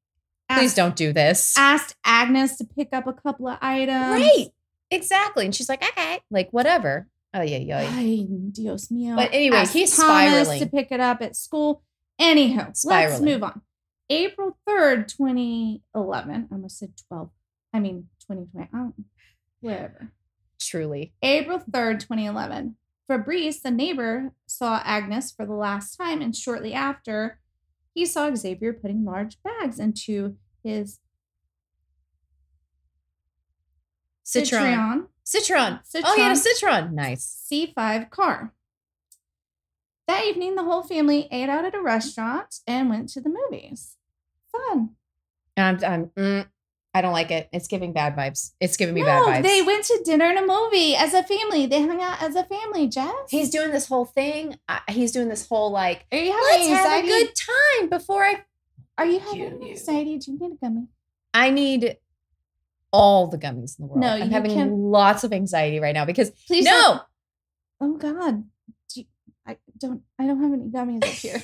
Speaker 2: Please don't do this.
Speaker 3: Asked Agnes to pick up a couple of items.
Speaker 2: right. Exactly. And she's like, okay, like whatever. Oh yeah, yeah.
Speaker 3: Ay, Dios mío.
Speaker 2: But anyway,
Speaker 3: Asked
Speaker 2: he's
Speaker 3: Thomas
Speaker 2: spiraling.
Speaker 3: to pick it up at school. Anyhow, let's move on. April 3rd, 2011. I almost said 12. I mean, 2020. I don't, whatever.
Speaker 2: Truly.
Speaker 3: April 3rd, 2011. Fabrice, the neighbor, saw Agnes for the last time, and shortly after, he saw Xavier putting large bags into his
Speaker 2: Citroën.
Speaker 3: Citroën
Speaker 2: Citroën. Oh, he had a
Speaker 3: Citroën.
Speaker 2: citron. Nice.
Speaker 3: C5 car. That evening, the whole family ate out at a restaurant and went to the movies. Fun.
Speaker 2: And I'm, I'm mm, I don't like it. It's giving bad vibes. It's giving me bad
Speaker 3: No,
Speaker 2: vibes.
Speaker 3: they went to dinner and a movie as a family. They hung out as a family, Jess.
Speaker 2: He's doing this whole thing. Uh, he's doing this whole like,
Speaker 3: Are you having
Speaker 2: let's
Speaker 3: having
Speaker 2: have a good time before I.
Speaker 3: Are you
Speaker 2: You-
Speaker 3: having
Speaker 2: you.
Speaker 3: anxiety? Do you need a gummy?
Speaker 2: I need all the gummies in the world.
Speaker 3: No,
Speaker 2: I'm
Speaker 3: you
Speaker 2: having
Speaker 3: can-
Speaker 2: lots of anxiety right now because
Speaker 3: Please
Speaker 2: no.
Speaker 3: don't- Oh God. Do you- I don't I don't have any gummies up here.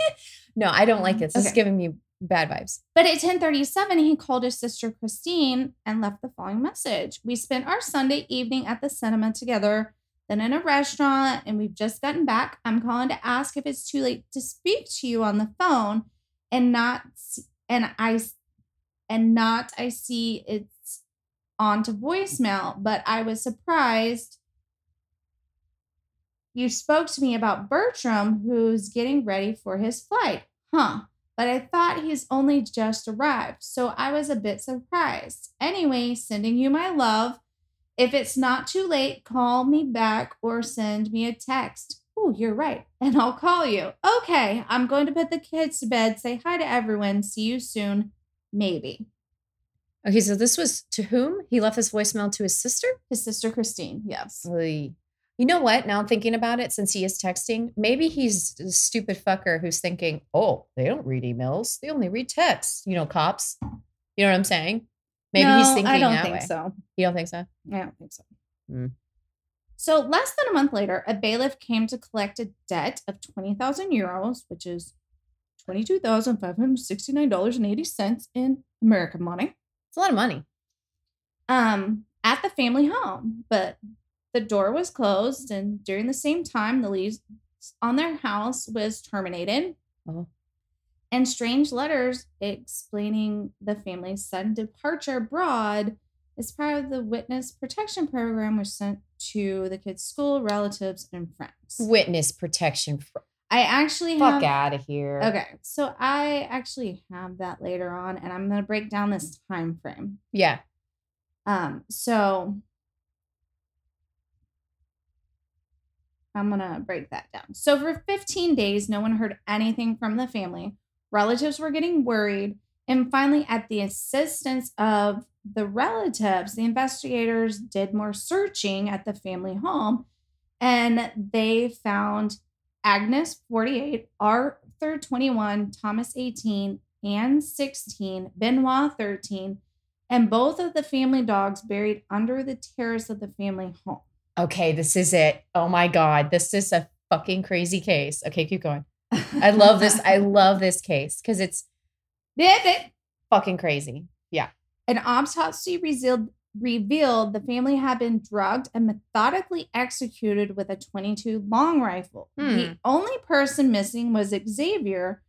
Speaker 2: no, I don't like this. This is giving me bad vibes.
Speaker 3: But at 1037, he called his sister Christine and left the following message. We spent our Sunday evening at the cinema together, then in a restaurant, and we've just gotten back. I'm calling to ask if it's too late to speak to you on the phone and not and I, and not I see it's on to voicemail, but I was surprised you spoke to me about Bertram, who's getting ready for his flight. Huh. But I thought he's only just arrived, so I was a bit surprised. Anyway, sending you my love. If it's not too late, call me back or send me a text. Oh, you're right. And I'll call you. Okay, I'm going to put the kids to bed. Say hi to everyone. See you soon. Maybe.
Speaker 2: Okay, so this was to whom he left this voicemail to his sister.
Speaker 3: His sister Christine. Yes.
Speaker 2: Oy. You know what? Now I'm thinking about it since he is texting. Maybe he's a stupid fucker who's thinking, oh, they don't read emails. They only read texts. You know, cops. You know what I'm saying? Maybe he's
Speaker 3: No,
Speaker 2: thinking
Speaker 3: I don't
Speaker 2: that
Speaker 3: think
Speaker 2: way.
Speaker 3: so.
Speaker 2: You don't think so?
Speaker 3: I don't think so.
Speaker 2: Hmm.
Speaker 3: So, less than a month later, a bailiff came to collect a debt of 20,000 euros, which is $22,569.80 in American money,
Speaker 2: It's a lot of money.
Speaker 3: um, at the family home. But the door was closed, and during the same time, the lease on their house was terminated.
Speaker 2: Oh.
Speaker 3: And strange letters explaining the family's sudden departure abroad as part of the witness protection program were sent to the kids' school, relatives, and friends.
Speaker 2: Witness protection. fr-
Speaker 3: I actually
Speaker 2: Fuck
Speaker 3: have
Speaker 2: out of here.
Speaker 3: Okay, so I actually have that later on, and I'm gonna break down this time frame.
Speaker 2: Yeah.
Speaker 3: Um, so I'm gonna break that down. So for 15 days, no one heard anything from the family. Relatives were getting worried, and finally, at the assistance of the relatives, the investigators did more searching at the family home, and they found Agnes 48, Arthur 21, Thomas 18, Anne 16, Benoit 13, and both of the family dogs buried under the terrace of the family home.
Speaker 2: Okay, this is it. Oh my God. This is a fucking crazy case. Okay, keep going. I love this. I love this case because it's fucking crazy. Yeah.
Speaker 3: An autopsy revealed, revealed the family had been drugged and methodically executed with a 22 long rifle.
Speaker 2: Hmm.
Speaker 3: The only person missing was Xavier,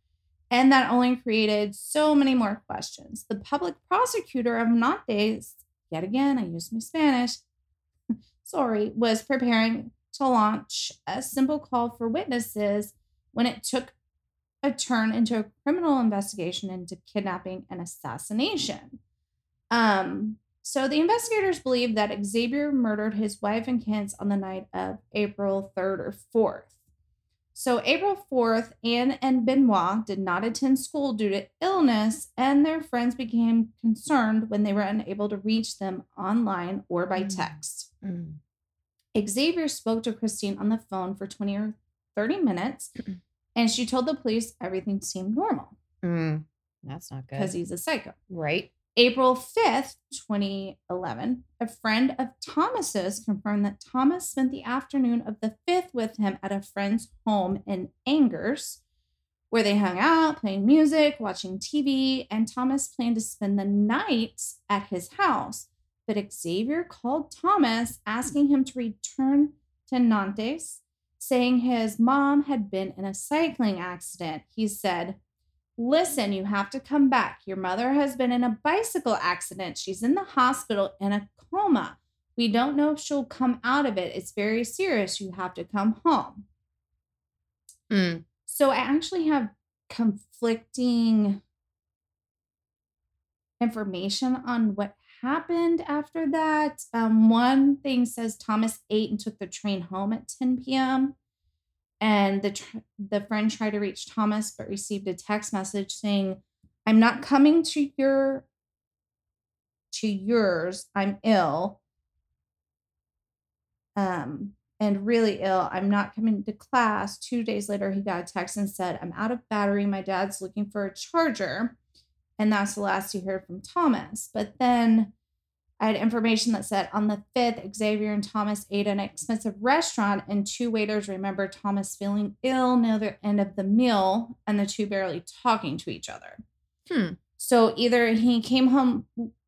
Speaker 3: and that only created so many more questions. The public prosecutor of Nantes, yet again, I used my Spanish, sorry, was preparing to launch a simple call for witnesses when it took a turn into a criminal investigation into kidnapping and assassination. Um, so the investigators believe that Xavier murdered his wife and kids on the night of April 3rd or 4th. So April 4th, Anne and Benoit did not attend school due to illness, and their friends became concerned when they were unable to reach them online or by
Speaker 2: Mm.
Speaker 3: text.
Speaker 2: Mm.
Speaker 3: Xavier spoke to Christine on the phone for 20 or 30 minutes, and she told the police everything seemed normal
Speaker 2: Mm. That's not good.
Speaker 3: because he's a psycho.
Speaker 2: right.
Speaker 3: April 5th, 2011, a friend of Thomas's confirmed that Thomas spent the afternoon of the 5th with him at a friend's home in Angers, where they hung out, playing music, watching TV, and Thomas planned to spend the night at his house. But Xavier called Thomas, asking him to return to Nantes, saying his mom had been in a cycling accident. He said, Listen, you have to come back. Your mother has been in a bicycle accident. She's in the hospital in a coma. We don't know if she'll come out of it. It's very serious. You have to come home.
Speaker 2: Mm.
Speaker 3: So I actually have conflicting information on what happened after that. Um, one thing says Thomas ate and took the train home at 10 p.m. And the tr- the friend tried to reach Thomas, but received a text message saying, "I'm not coming to your to yours, I'm ill. Um, and really ill. I'm not coming to class. Two days later, he got a text and said, I'm out of battery. My dad's looking for a charger. And that's the last he heard from Thomas. But then I had information that said on the 5th, Xavier and Thomas ate an expensive restaurant, and two waiters remembered Thomas feeling ill near the end of the meal and the two barely talking to each other.
Speaker 2: Hmm.
Speaker 3: So either he came home,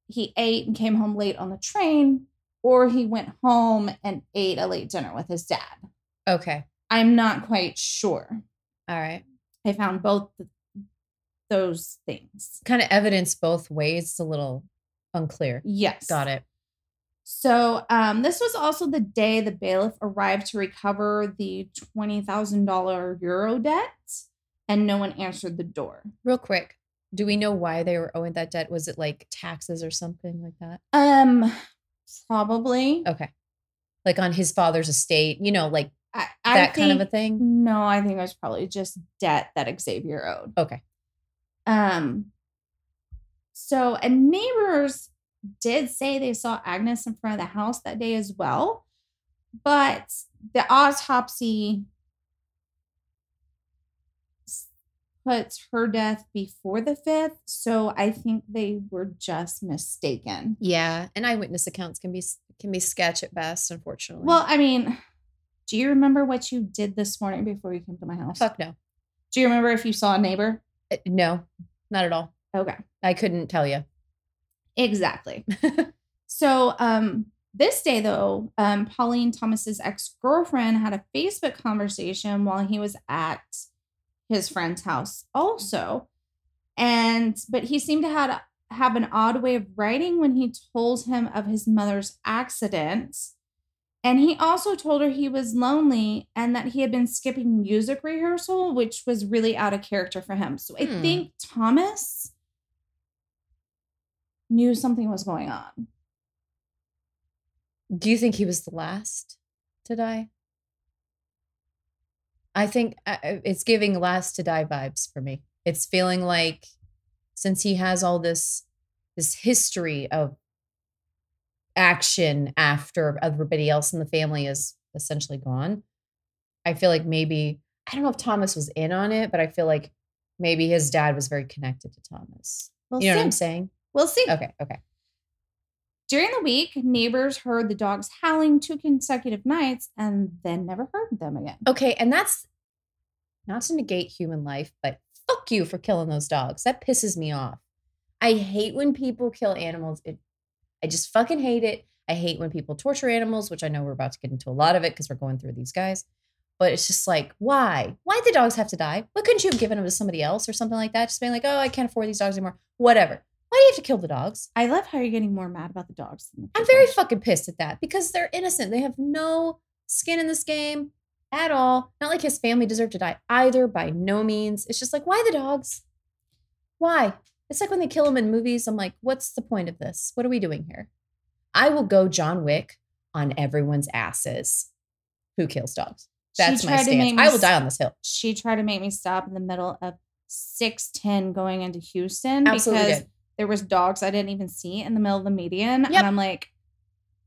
Speaker 3: he ate and came home late on the train, or he went home and ate a late dinner with his dad.
Speaker 2: Okay.
Speaker 3: I'm not quite sure.
Speaker 2: All right.
Speaker 3: I found both those things.
Speaker 2: Kind of evidence both ways. It's a little unclear.
Speaker 3: Yes.
Speaker 2: Got it.
Speaker 3: So um, this was also the day the bailiff arrived to recover the twenty thousand dollar euro debt, and no one answered the door.
Speaker 2: Real quick. Do we know why they were owing that debt? Was it like taxes or something like that?
Speaker 3: Um, probably.
Speaker 2: Okay. Like on his father's estate, you know, like
Speaker 3: I, I
Speaker 2: that kind of a thing?
Speaker 3: No, I think it was probably just debt that Xavier owed.
Speaker 2: Okay.
Speaker 3: Um. So, and neighbors did say they saw Agnes in front of the house that day as well, but the autopsy puts her death before the fifth. So I think they were just mistaken.
Speaker 2: Yeah. And eyewitness accounts can be can be sketch at best, unfortunately.
Speaker 3: Well, I mean, do you remember what you did this morning before you came to my house?
Speaker 2: fuck no.
Speaker 3: Do you remember if you saw a neighbor?
Speaker 2: Uh, No, not at all.
Speaker 3: Okay.
Speaker 2: I couldn't tell you.
Speaker 3: Exactly. so um this day though, um Pauline Thomas's ex-girlfriend had a Facebook conversation while he was at his friend's house also. And but he seemed to have have an odd way of writing when he told him of his mother's accident. And he also told her he was lonely and that he had been skipping music rehearsal, which was really out of character for him. So I
Speaker 2: Hmm.
Speaker 3: think Thomas knew something was going on.
Speaker 2: Do you think he was the last to die? I think uh, uh, it's giving last to die vibes for me. It's feeling like since he has all this this history of action after everybody else in the family is essentially gone, I feel like maybe I don't know if Thomas was in on it, but I feel like maybe his dad was very connected to Thomas.
Speaker 3: We'll
Speaker 2: you know what I'm saying?
Speaker 3: We'll see.
Speaker 2: Okay, okay.
Speaker 3: During the week, neighbors heard the dogs howling two consecutive nights and then never heard them again.
Speaker 2: Okay, and that's not to negate human life, but fuck you for killing those dogs. That pisses me off. I hate when people kill animals. It, I just fucking hate it. I hate when people torture animals, which I know we're about to get into a lot of it because we're going through these guys. But it's just like, why? Why'd the dogs have to die? Why couldn't you have given them to somebody else or something like that? Just being like, oh, I can't afford these dogs anymore. Whatever. Why do you have to kill the dogs?
Speaker 3: I love how you're getting more mad about the dogs. Than the
Speaker 2: I'm very fucking pissed at that because they're innocent. They have no skin in this game at all. Not like his family deserved to die either, by no means. It's just like, why the dogs? Why? It's like when they kill them in movies. I'm like, what's the point of this? What are we doing here? I will go John Wick on everyone's asses who kills dogs. That's my
Speaker 3: tried to make
Speaker 2: stance. I will die on this hill.
Speaker 3: She tried to make me stop in the middle of 610 going into Houston
Speaker 2: Absolutely
Speaker 3: because
Speaker 2: did.
Speaker 3: There was dogs I didn't even see in the middle of the median.
Speaker 2: Yep.
Speaker 3: And I'm like,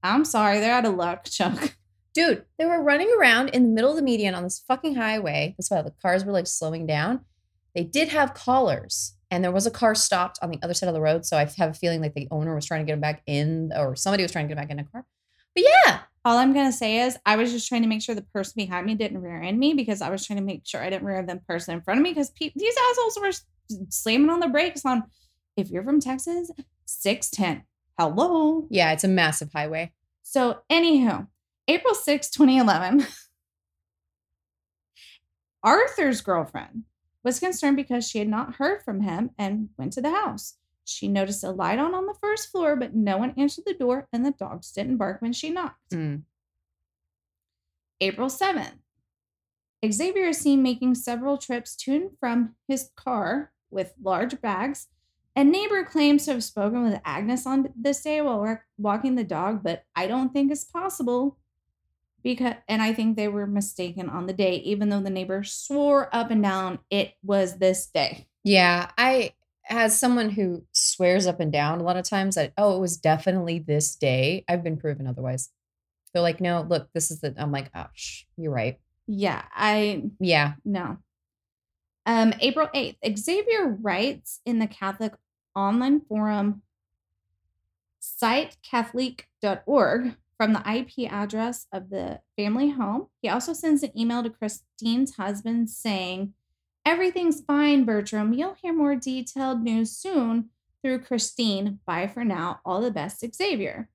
Speaker 3: I'm sorry, they're out of luck, Chuck.
Speaker 2: Dude, they were running around in the middle of the median on this fucking highway. That's why the cars were like slowing down. They did have collars, and there was a car stopped on the other side of the road. So I have a feeling like the owner was trying to get him back in, or somebody was trying to get him back in a car. But yeah,
Speaker 3: All I'm gonna say is I was just trying to make sure the person behind me didn't rear end me because I was trying to make sure I didn't rear end the person in front of me because pe- these assholes were slamming on the brakes on. If you're from Texas, 610. Hello.
Speaker 2: yeah, it's a massive highway.
Speaker 3: So, anywho, April 6, 2011, Arthur's girlfriend was concerned because she had not heard from him and went to the house. She noticed a light on on the first floor, but no one answered the door and the dogs didn't bark when she knocked.
Speaker 2: Mm.
Speaker 3: April 7th, Xavier is seen making several trips to and from his car with large bags. A neighbor claims to have spoken with Agnes on this day while wa- walking the dog, but I don't think it's possible. Because and I think they were mistaken on the day, even though the neighbor swore up and down it was this day.
Speaker 2: Yeah, I as someone who swears up and down a lot of times that oh it was definitely this day i've been proven otherwise they're like no look this is the i'm like oh you're right
Speaker 3: Yeah, I
Speaker 2: yeah
Speaker 3: no. Um, April 8th, Xavier writes in the Catholic online forum sitecatholic.org from the IP address of the family home. He also sends an email to Christine's husband saying, Everything's fine, Bertram. You'll hear more detailed news soon through Christine. Bye for now. All the best, Xavier.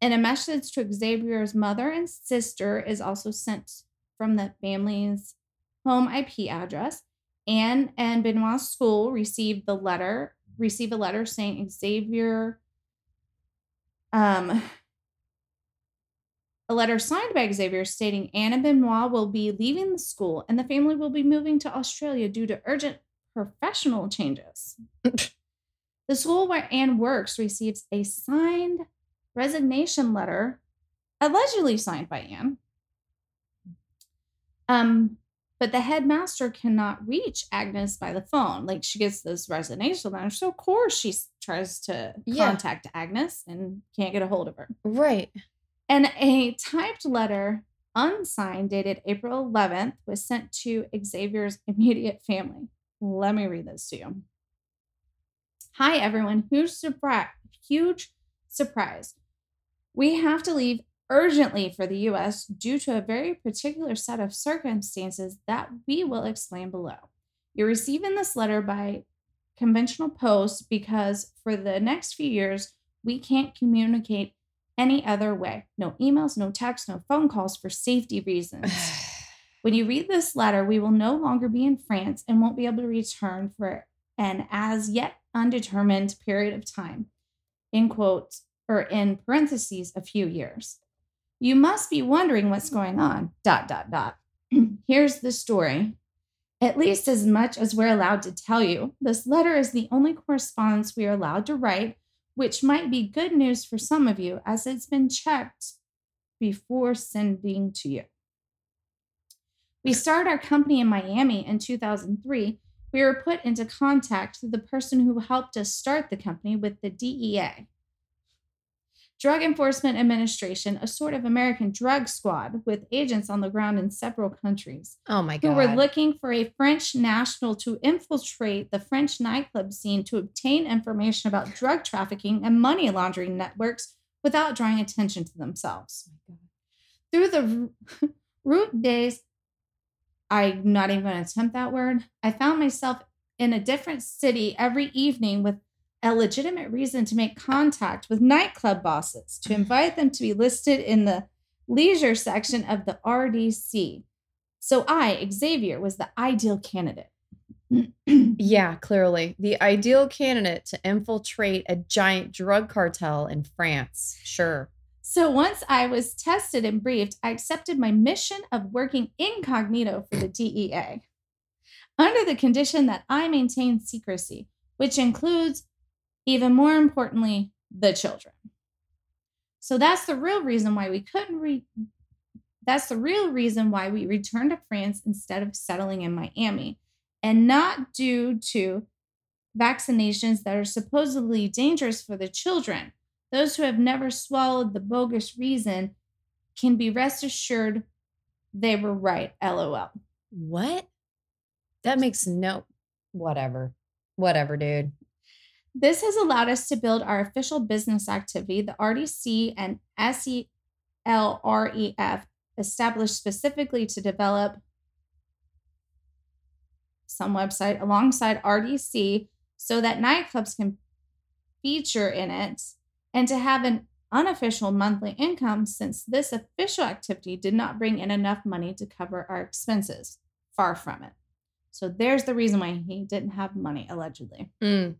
Speaker 3: And a message to Xavier's mother and sister is also sent from the family's home IP address. Anne and Benoit's school received the letter, receive a letter saying Xavier, um, a letter signed by Xavier stating Anne and Benoit will be leaving the school and the family will be moving to Australia due to urgent professional changes. the school where Anne works receives a signed resignation letter, allegedly signed by Anne. Um, but the headmaster cannot reach Agnes by the phone. Like she gets this resignation letter, so of course she tries to
Speaker 2: Yeah.
Speaker 3: contact Agnes and can't get a hold of her.
Speaker 2: right
Speaker 3: And a typed letter, unsigned, dated April 11th, was sent to Xavier's immediate family. Let me read this to you. Hi, everyone. Huge surprise. Huge surprise. We have to leave urgently for the US due to a very particular set of circumstances that we will explain below. You're receiving this letter by conventional post because for the next few years, we can't communicate any other way. No emails, no texts, no phone calls for safety reasons. when you read this letter, we will no longer be in France and won't be able to return for an as yet undetermined period of time. In quotes, or in parentheses, a few years. You must be wondering what's going on. Dot, dot, dot. Here's the story. At least as much as we're allowed to tell you, this letter is the only correspondence we are allowed to write which might be good news for some of you as it's been checked before sending to you. We started our company in Miami in 2003. We were put into contact with the person who helped us start the company with the DEA. Drug Enforcement Administration, a sort of American drug squad with agents on the ground in several countries
Speaker 2: oh my God.
Speaker 3: who were looking for a French national to infiltrate the French nightclub scene to obtain information about drug trafficking and money laundering networks without drawing attention to themselves. Through the root days, I'm not even going to attempt that word. I found myself in a different city every evening with a legitimate reason to make contact with nightclub bosses to invite them to be listed in the leisure section of the RDC. So I, Xavier, was the ideal candidate.
Speaker 2: yeah clearly the ideal candidate to infiltrate a giant drug cartel in france sure
Speaker 3: so once I was tested and briefed, I accepted my mission of working incognito for the DEA under the condition that I maintain secrecy, which includes, even more importantly, the children. So that's the real reason why we couldn't re- that's the real reason why we returned to France instead of settling in Miami, and not due to vaccinations that are supposedly dangerous for the children. Those who have never swallowed the bogus reason can be rest assured they were right. LOL.
Speaker 2: what that makes no whatever whatever dude
Speaker 3: This has allowed us to build our official business activity, the RDC and SELREF, established specifically to develop some website alongside RDC so that nightclubs can feature in it and to have an unofficial monthly income since this official activity did not bring in enough money to cover our expenses. Far from it. So there's the reason why he didn't have money, allegedly.
Speaker 2: Mm,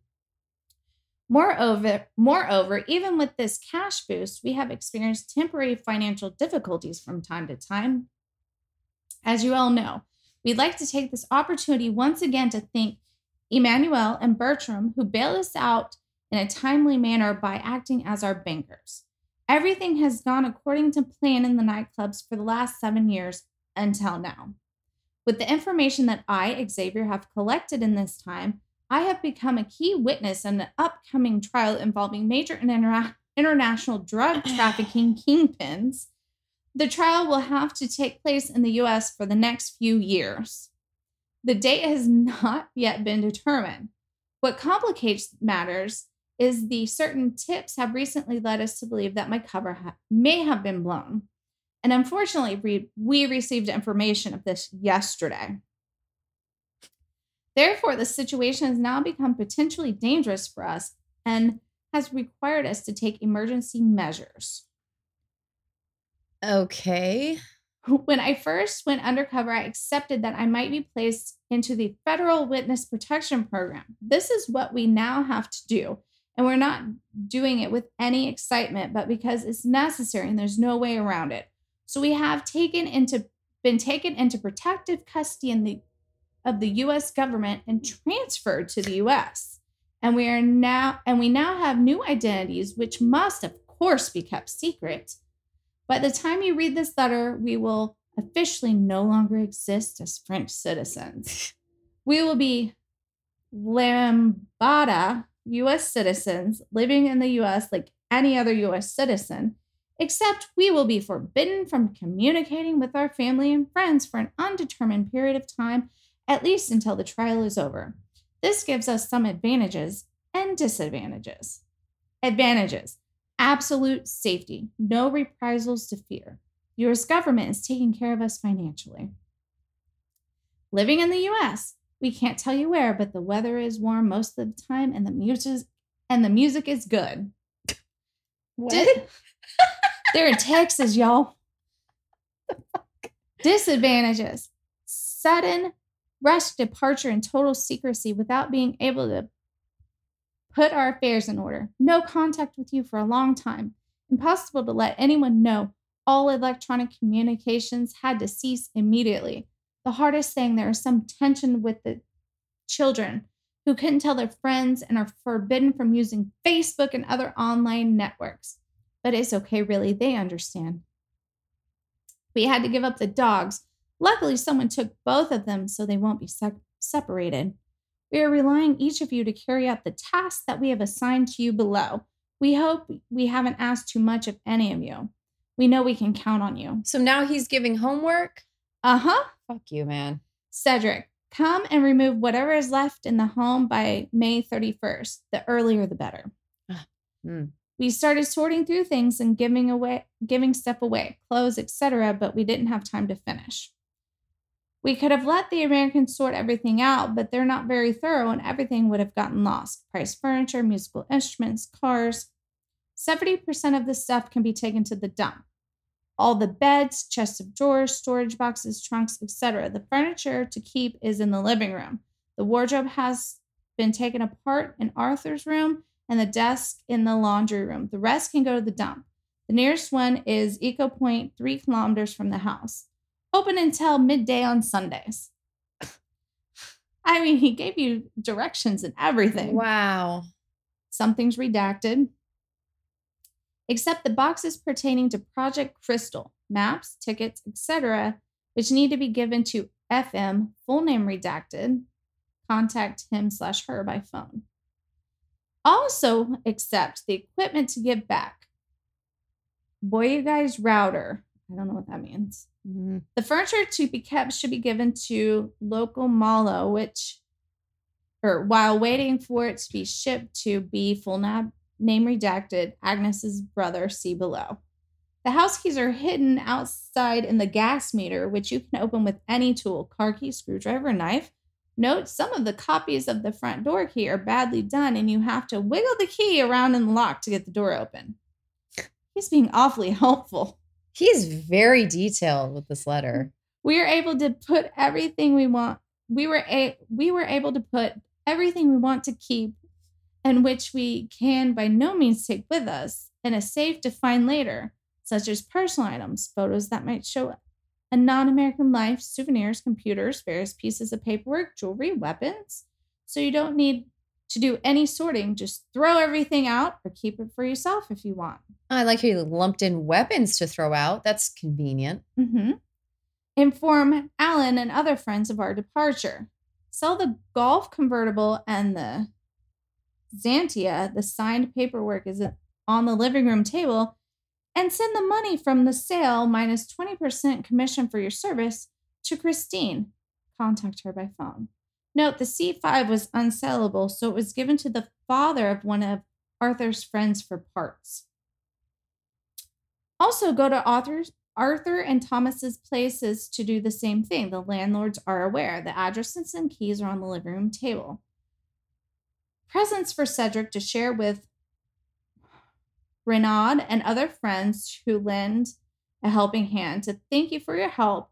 Speaker 3: Moreover, moreover, even with this cash boost, we have experienced temporary financial difficulties from time to time. As you all know, we'd like to take this opportunity once again to thank Emmanuel and Bertram, who bailed us out in a timely manner by acting as our bankers. Everything has gone according to plan in the nightclubs for the last seven years until now. With the information that I, Xavier, have collected in this time, I have become a key witness in an upcoming trial involving major intera- international drug trafficking kingpins. The trial will have to take place in the US for the next few years. The date has not yet been determined. What complicates matters is the certain tips have recently led us to believe that my cover ha- may have been blown. And unfortunately, we, we received information of this yesterday. Therefore, the situation has now become potentially dangerous for us and has required us to take emergency measures.
Speaker 2: Okay.
Speaker 3: When I first went undercover, I accepted that I might be placed into the Federal Witness Protection Program. This is what we now have to do. And we're not doing it with any excitement, but because it's necessary and there's no way around it. So we have taken into been taken into protective custody in the of the US government and transferred to the US. And we are now and we now have new identities which must of course be kept secret. By the time you read this letter, we will officially no longer exist as French citizens. We will be lambada US citizens living in the US like any other US citizen, except we will be forbidden from communicating with our family and friends for an undetermined period of time, at least until the trial is over. This gives us some advantages and disadvantages. Advantages absolute safety, no reprisals to fear. The US government is taking care of us financially. Living in the US, we can't tell you where, but the weather is warm most of the time and the music and the music is good. Di- They're in Texas, y'all. Disadvantages sudden, rush departure and total secrecy without being able to put our affairs in order. No contact with you for a long time. Impossible to let anyone know. All electronic communications had to cease immediately. The hardest thing, there is some tension with the children who couldn't tell their friends and are forbidden from using Facebook and other online networks. But it's okay, really, they understand. We had to give up the dogs. Luckily, someone took both of them so they won't be se- separated. We are relying each of you to carry out the tasks that we have assigned to you below. We hope we haven't asked too much of any of you. We know we can count on you.
Speaker 2: So now he's giving homework?
Speaker 3: Uh huh.
Speaker 2: Fuck you, man.
Speaker 3: Cedric, come and remove whatever is left in the home by May 31st. The earlier the better.
Speaker 2: Hmm.
Speaker 3: We started sorting through things and giving away giving stuff away, clothes, etc., but we didn't have time to finish. We could have let the Americans sort everything out, but they're not very thorough and everything would have gotten lost. Price furniture, musical instruments, cars. 70% of the stuff can be taken to the dump. All the beds, chests of drawers, storage boxes, trunks, etc. The furniture to keep is in the living room. The wardrobe has been taken apart in Arthur's room and the desk in the laundry room. The rest can go to the dump. The nearest one is Eco Point, three kilometers from the house. Open until midday on Sundays. I mean, he gave you directions and everything.
Speaker 2: Wow.
Speaker 3: Something's redacted. Except the boxes pertaining to Project Crystal, maps, tickets, etc., which need to be given to FM, full name redacted. Contact him slash her by phone. Also, accept the equipment to give back. Boy, you guys router. I don't know what that means.
Speaker 2: Mhm.
Speaker 3: The furniture to be kept should be given to local Malo, which, or while waiting for it to be shipped to be full name redacted, Agnes's brother, see below. The house keys are hidden outside in the gas meter, which you can open with any tool car key, screwdriver, knife. Note some of the copies of the front door key are badly done, and you have to wiggle the key around in the lock to get the door open. He's being awfully helpful.
Speaker 2: He is very detailed with this letter.
Speaker 3: we are able to put everything we want we were a we were able to put everything we want to keep and which we can by no means take with us in a safe to find later such as personal items photos that might show a non-american life souvenirs computers various pieces of paperwork jewelry weapons so you don't need to do any sorting just throw everything out or keep it for yourself if you want
Speaker 2: I like how you lumped in weapons to throw out. That's convenient.
Speaker 3: hmm Inform Alan and other friends of our departure. sell the golf convertible and the Xantia, the signed paperwork is on the living room table, and send the money from the sale minus 20% commission for your service to Christine. Contact her by phone. Note the C5 was unsellable, so it was given to the father of one of Arthur's friends for parts. Also, go to Arthur's, Arthur and Thomas's places to do the same thing. The landlords are aware. The addresses and keys are on the living room table. Presents for Cedric to share with Renaud and other friends who lend a helping hand to thank you for your help.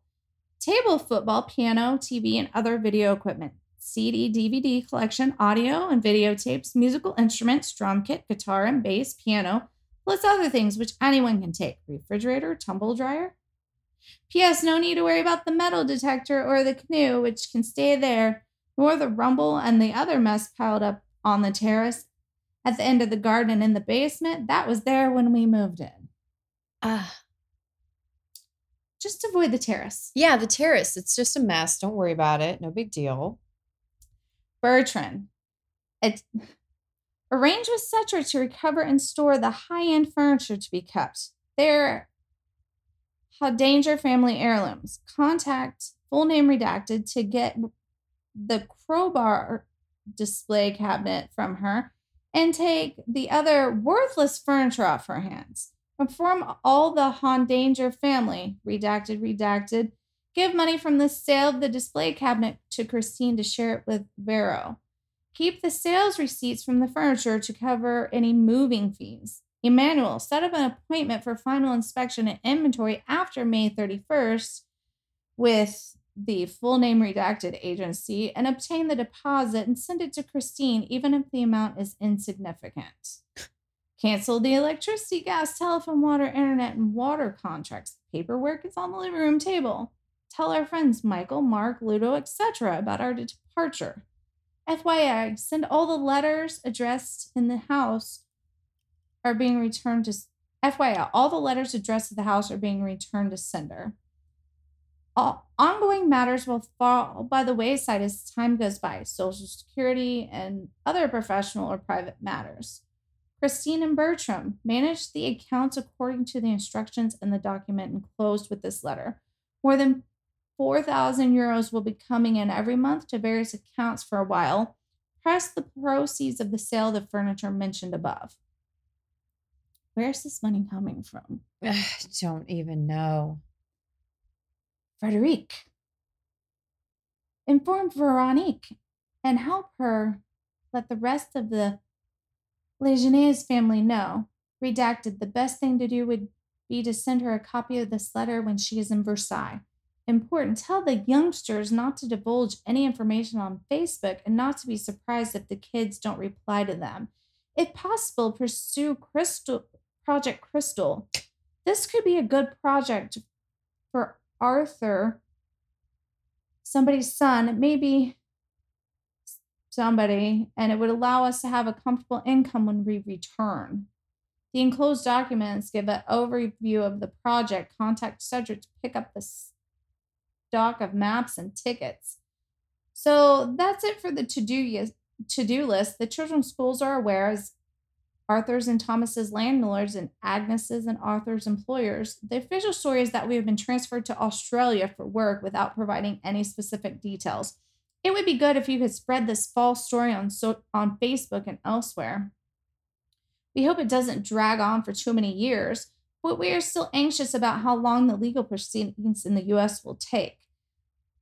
Speaker 3: Table football, piano, TV, and other video equipment. CD, DVD collection, audio and videotapes, musical instruments, drum kit, guitar and bass, piano, plus other things which anyone can take refrigerator, tumble dryer. P.S. No need to worry about the metal detector or the canoe, which can stay there, nor the rumble and the other mess piled up on the terrace at the end of the garden in the basement. That was there when we moved in.
Speaker 2: Ah,
Speaker 3: Just avoid the terrace.
Speaker 2: yeah, the terrace. It's just a mess. Don't worry about it. No big deal.
Speaker 3: Bertrand. It, arrange with Cedric to recover and store the high end furniture to be kept. They're Danger family heirlooms. Contact full name redacted to get the crowbar display cabinet from her and take the other worthless furniture off her hands. Inform all the Danger family, redacted, redacted, Give money from the sale of the display cabinet to Christine to share it with Vero. Keep the sales receipts from the furniture to cover any moving fees. Emmanuel, set up an appointment for final inspection and inventory after May 31st with the full name redacted agency and obtain the deposit and send it to Christine, even if the amount is insignificant. Cancel the electricity, gas, telephone, water, internet, and water contracts. Paperwork is on the living room table tell our friends Michael, Mark, Ludo, etc. about our departure. FYI, send all the letters addressed in the house are being returned to FYI, all the letters addressed to the house are being returned to sender. All ongoing matters will fall by the wayside as time goes by, social security and other professional or private matters. Christine and Bertram managed the accounts according to the instructions in the document enclosed with this letter. More than 4,000 euros will be coming in every month to various accounts for a while, plus the proceeds of the sale of the furniture mentioned above. Where's this money coming from?
Speaker 2: Don't even know.
Speaker 3: Frederic. Inform Veronique and help her let the rest of the Legionnaires family know. Redacted, the best thing to do would be to send her a copy of this letter when she is in Versailles important. Tell the youngsters not to divulge any information on Facebook and not to be surprised if the kids don't reply to them. If possible, pursue Crystal Project Crystal. This could be a good project for Arthur, somebody's son, maybe somebody, and it would allow us to have a comfortable income when we return. The enclosed documents give an overview of the project. Contact Cedric to pick up the stock of maps and tickets. So that's it for the to-do to-do list. The children's schools are aware as Arthur's and Thomas's landlords and Agnes's and Arthur's employers. The official story is that we have been transferred to Australia for work without providing any specific details. It would be good if you could spread this false story on so- on Facebook and elsewhere. We hope it doesn't drag on for too many years, but we are still anxious about how long the legal proceedings in the US will take.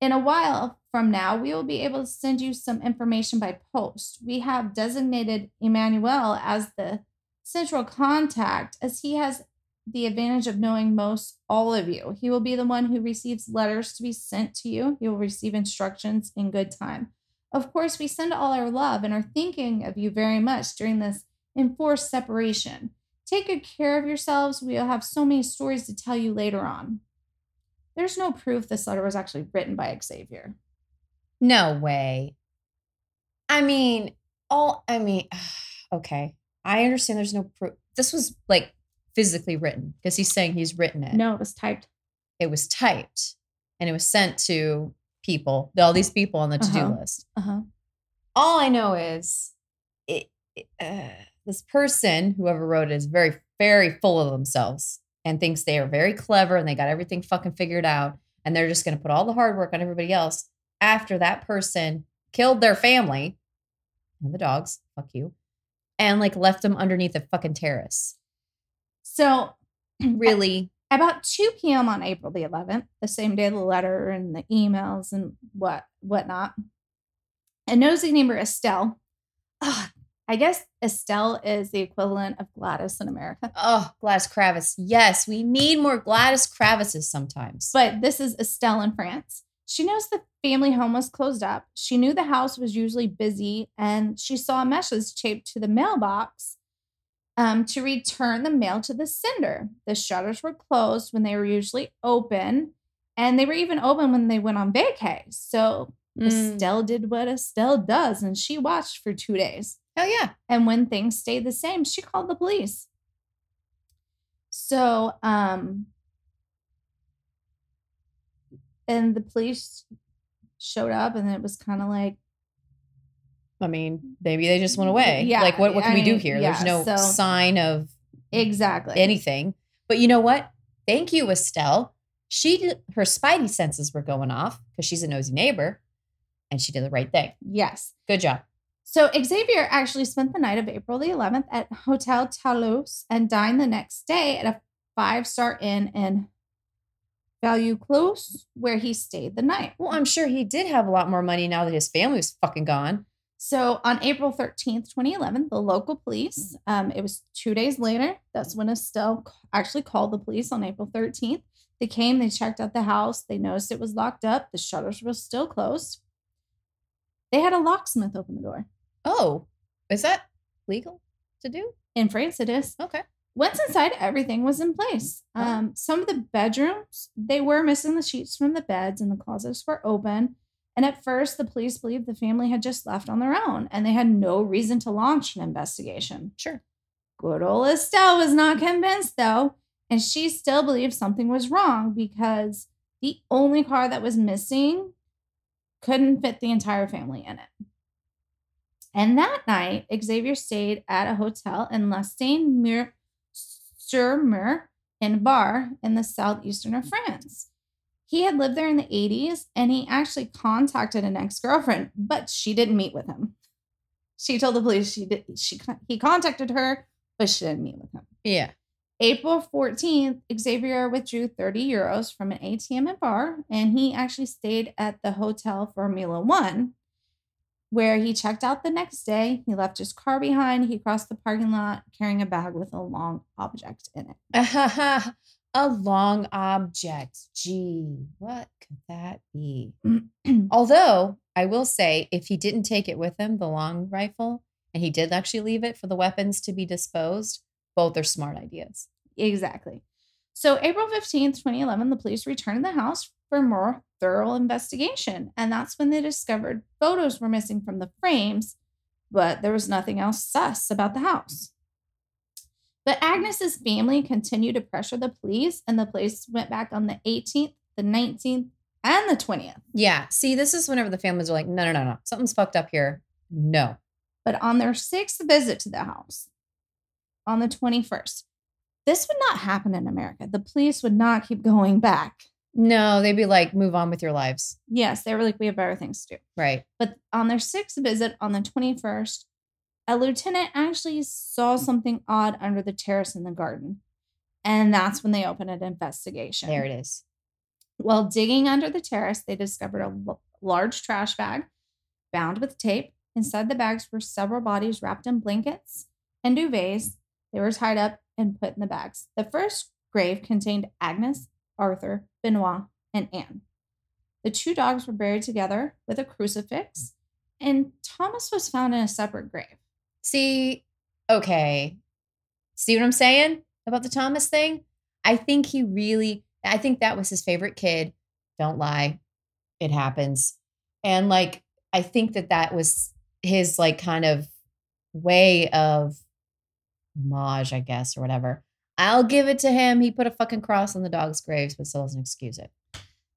Speaker 3: In a while from now, we will be able to send you some information by post. We have designated Emmanuel as the central contact as he has the advantage of knowing most all of you. He will be the one who receives letters to be sent to you. he will receive instructions in good time. Of course, we send all our love and are thinking of you very much during this enforced separation. Take good care of yourselves. We'll have so many stories to tell you later on. There's no proof this letter was actually written by Xavier.
Speaker 2: No way. I mean, all I mean, okay. I understand there's no proof. This was like physically written because he's saying he's written it.
Speaker 3: No, it was typed.
Speaker 2: It was typed and it was sent to people, all these people on the to do
Speaker 3: Uh-huh.
Speaker 2: list.
Speaker 3: Uh-huh.
Speaker 2: All I know is it, it- uh, this person, whoever wrote it, is very, very full of themselves and thinks they are very clever and they got everything fucking figured out. And they're just going to put all the hard work on everybody else after that person killed their family and the dogs, fuck you, and like left them underneath a fucking terrace.
Speaker 3: So
Speaker 2: Really?
Speaker 3: about 2 p.m. on April the 11th, the same day the letter and the emails and what whatnot, a nosy neighbor Estelle. ugh, I guess Estelle is the equivalent of Gladys in America.
Speaker 2: Oh, Gladys Kravitz. Yes, we need more Gladys Kravitzes sometimes.
Speaker 3: But this is Estelle in France. She knows the family home was closed up. She knew the house was usually busy, and she saw a message taped to the mailbox um, to return the mail to the sender. The shutters were closed when they were usually open, and they were even open when they went on vacay. So
Speaker 2: Mm.
Speaker 3: Estelle did what Estelle does, and she watched for two days.
Speaker 2: Hell yeah.
Speaker 3: And when things stayed the same, she called the police. So, um, and the police showed up, and it was kind of like,
Speaker 2: I mean, maybe they just went away.
Speaker 3: Yeah,
Speaker 2: Like, what, what
Speaker 3: I
Speaker 2: can we do here?
Speaker 3: yeah,
Speaker 2: There's no
Speaker 3: so-
Speaker 2: sign of
Speaker 3: exactly.
Speaker 2: anything. But you know what? Thank you, Estelle. She did, her spidey senses were going off because she's a nosy neighbor, and she did the right thing.
Speaker 3: yes.
Speaker 2: Good job.
Speaker 3: So Xavier actually spent the night of April the 11th at Hotel Toulouse and dined the next day at a five-star inn in Vaucluse, where he stayed the night.
Speaker 2: Well, I'm sure he did have a lot more money now that his family was fucking gone.
Speaker 3: So on April 13th, 2011, the local police, um, it was two days later, that's when Estelle actually called the police on April 13th. They came, they checked out the house, they noticed it was locked up, the shutters were still closed. They had a locksmith open the door.
Speaker 2: Oh, is that legal to do?
Speaker 3: In France, it is.
Speaker 2: Okay.
Speaker 3: Once inside, everything was in place.
Speaker 2: Oh.
Speaker 3: Um, some of the bedrooms, they were missing the sheets from the beds and the closets were open. And at first, the police believed the family had just left on their own and they had no reason to launch an investigation.
Speaker 2: Sure.
Speaker 3: Good old Estelle was not convinced, though, and she still believed something was wrong because the only car that was missing couldn't fit the entire family in it. And that night, Xavier stayed at a hotel in Lastain Mur sur Mer in Var in the southeastern of France. He had lived there in the 80s and he actually contacted an ex girlfriend, but she didn't meet with him. She told the police she did, she he contacted her, but she didn't meet with him.
Speaker 2: Yeah.
Speaker 3: April 14th, Xavier withdrew 30 euros from an ATM at bar, and he actually stayed at the hotel Formula One, where he checked out the next day. He left his car behind. He crossed the parking lot carrying a bag with a long object in it.
Speaker 2: a long object. Gee, what could that be? Although I will say, if he didn't take it with him, the long rifle, and he did actually leave it for the weapons to be disposed, both are smart ideas.
Speaker 3: Exactly. So, April 15th, 2011, the police returned to the house for more thorough investigation. And that's when they discovered photos were missing from the frames, but there was nothing else sus about the house. But Agnes's family continued to pressure the police, and the police went back on the 18th, the 19th, and the 20th.
Speaker 2: Yeah. See, this is whenever the families are like, no, no, no, no. Something's fucked up here. No.
Speaker 3: But on their sixth visit to the house, on the 21st, this would not happen in America. The police would not keep going back.
Speaker 2: No, they'd be like, move on with your lives.
Speaker 3: Yes, they were like, we have better things to do.
Speaker 2: Right.
Speaker 3: But on their sixth visit on the 21st, a lieutenant actually saw something odd under the terrace in the garden. And that's when they opened an investigation.
Speaker 2: There it is.
Speaker 3: While digging under the terrace, they discovered a l- large trash bag bound with tape. Inside the bags were several bodies wrapped in blankets and duvets. They were tied up and put in the bags. The first grave contained Agnes, Arthur, Benoit, and Anne. The two dogs were buried together with a crucifix, and Thomas was found in a separate grave.
Speaker 2: See, okay. See what I'm saying about the Thomas thing? I think he really, I think that was his favorite kid. Don't lie. It happens. And like, I think that that was his like kind of way of homage, I guess, or whatever. I'll give it to him. He put a fucking cross on the dog's graves, but still doesn't excuse it.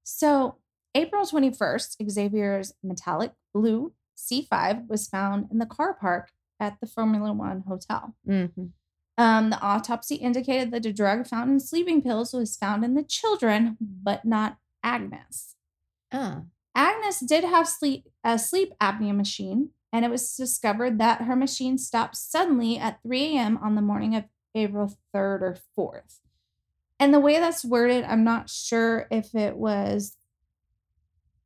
Speaker 3: So April 21st, Xavier's metallic blue C5 was found in the car park at the Formula One hotel.
Speaker 2: Mm-hmm.
Speaker 3: Um, the autopsy indicated that the drug found in sleeping pills was found in the children, but not Agnes.
Speaker 2: Ah.
Speaker 3: Agnes did have sleep a sleep apnea machine, and it was discovered that her machine stopped suddenly at 3 a.m. on the morning of April 3rd or 4th. And the way that's worded, I'm not sure if it was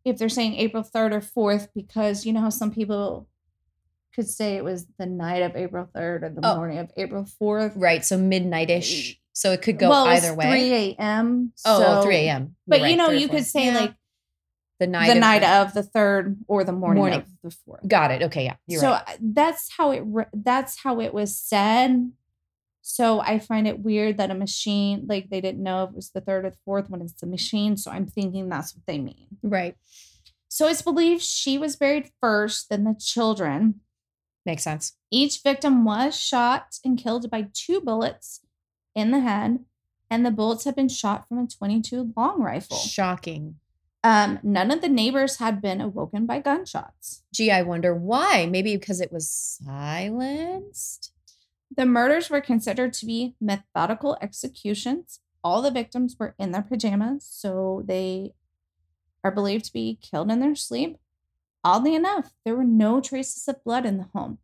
Speaker 3: if they're saying April 3rd or 4th, because you know how some people could say it was the night of April 3rd or the
Speaker 2: Oh.
Speaker 3: morning of April 4th.
Speaker 2: Right. So midnight-ish. So it could go
Speaker 3: well,
Speaker 2: either way.
Speaker 3: 3 a.m.
Speaker 2: Oh,
Speaker 3: so-
Speaker 2: 3 a.m.
Speaker 3: But
Speaker 2: You're
Speaker 3: you know, you could say
Speaker 2: Yeah.
Speaker 3: like
Speaker 2: the night.
Speaker 3: the
Speaker 2: of
Speaker 3: night
Speaker 2: the-
Speaker 3: of the third or the morning,
Speaker 2: Morning.
Speaker 3: of the fourth.
Speaker 2: Got it. Okay. Yeah.
Speaker 3: So
Speaker 2: right.
Speaker 3: Uh, that's how it re- that's how it was said. So I find it weird that a machine like they didn't know if it was the third or the fourth when it's the machine. So I'm thinking that's what they mean.
Speaker 2: Right.
Speaker 3: So it's believed she was buried first, then the children.
Speaker 2: Makes sense.
Speaker 3: Each victim was shot and killed by two bullets in the head, and the bullets had been shot from a 22 long rifle.
Speaker 2: Shocking.
Speaker 3: Um, none of the neighbors had been awoken by gunshots.
Speaker 2: Gee, I wonder why. Maybe because it was silenced.
Speaker 3: The murders were considered to be methodical executions. All the victims were in their pajamas, so they are believed to be killed in their sleep. Oddly enough, there were no traces of blood in the home.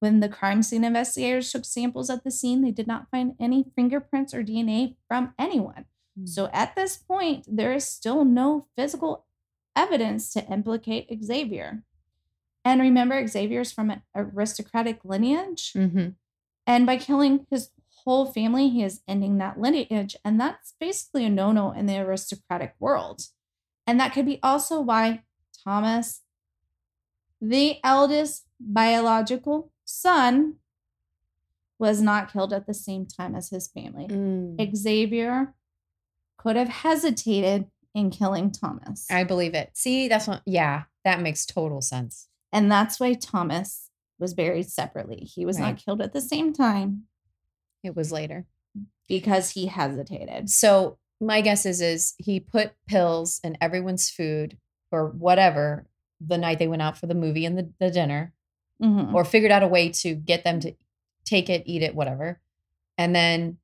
Speaker 3: When the crime scene investigators took samples at the scene, they did not find any fingerprints or DNA from anyone. So at this point, there is still no physical evidence to implicate Xavier. And remember, Xavier is from an aristocratic lineage.
Speaker 2: Mm-hmm.
Speaker 3: And by killing his whole family, he is ending that lineage. And that's basically a no no in the aristocratic world. And that could be also why Thomas, the eldest biological son, was not killed at the same time as his family.
Speaker 2: Mm.
Speaker 3: Xavier could have hesitated in killing Thomas.
Speaker 2: I believe it. See, that's what. Yeah, that makes total sense.
Speaker 3: and that's why Thomas was buried separately. He was
Speaker 2: Right.
Speaker 3: not killed at the same time
Speaker 2: It was later.
Speaker 3: because he hesitated.
Speaker 2: So my guess is is he put pills in everyone's food or whatever the night they went out for the movie and the, the dinner,
Speaker 3: Mhm.
Speaker 2: or figured out a way to get them to take it, eat it, whatever. And then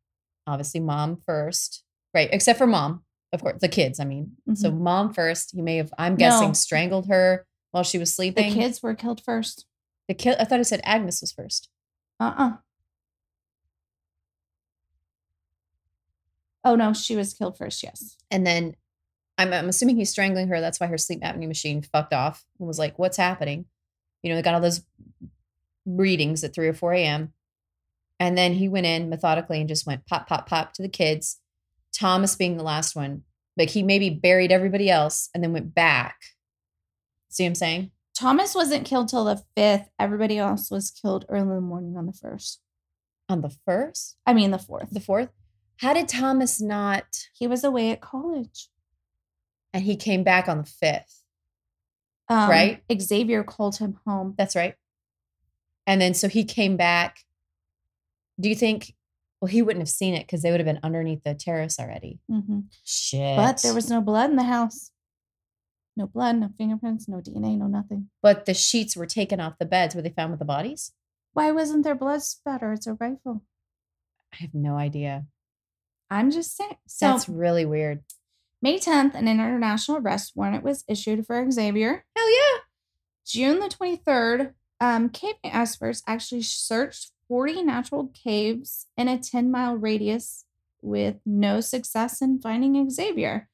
Speaker 2: obviously mom first, right? Except for mom, of course, the kids. I mean, so mom first. He may have, I'm guessing,
Speaker 3: No.
Speaker 2: strangled her while she was sleeping.
Speaker 3: the kids were killed first.
Speaker 2: The kid. I thought it said Agnes was first.
Speaker 3: Uh uh Oh no, she was killed first. Yes.
Speaker 2: And then I'm, I'm assuming he's strangling her. That's why her sleep apnea machine fucked off and was like, what's happening? You know, they got all those readings at 3 or 4 a.m. And then he went in methodically and just went pop, pop, pop to the kids. Thomas being the last one. Like he maybe buried everybody else and then went back. See what I'm saying?
Speaker 3: Thomas wasn't killed till the fifth. Everybody else was killed early in the morning on the first.
Speaker 2: On the first,
Speaker 3: I mean the fourth.
Speaker 2: the fourth. How did Thomas not?
Speaker 3: he was away at college.
Speaker 2: And he came back on the fifth.
Speaker 3: Um,
Speaker 2: Right.
Speaker 3: Xavier called him home.
Speaker 2: That's right. And then so he came back. Do you think? Well, he wouldn't have seen it because they would have been underneath the terrace already.
Speaker 3: Mhm.
Speaker 2: Shit.
Speaker 3: But there was no blood in the house. No blood, no fingerprints, no DNA, no nothing.
Speaker 2: But the sheets were taken off the beds where they found with the bodies.
Speaker 3: Why wasn't there blood spatter? It's a rifle.
Speaker 2: I have no idea.
Speaker 3: I'm just saying. So
Speaker 2: That's really weird.
Speaker 3: May 10th, an international arrest warrant was issued for Xavier.
Speaker 2: Hell yeah.
Speaker 3: June the 23rd, um, cave experts actually searched 40 natural caves in a 10 mile radius with no success in finding Xavier.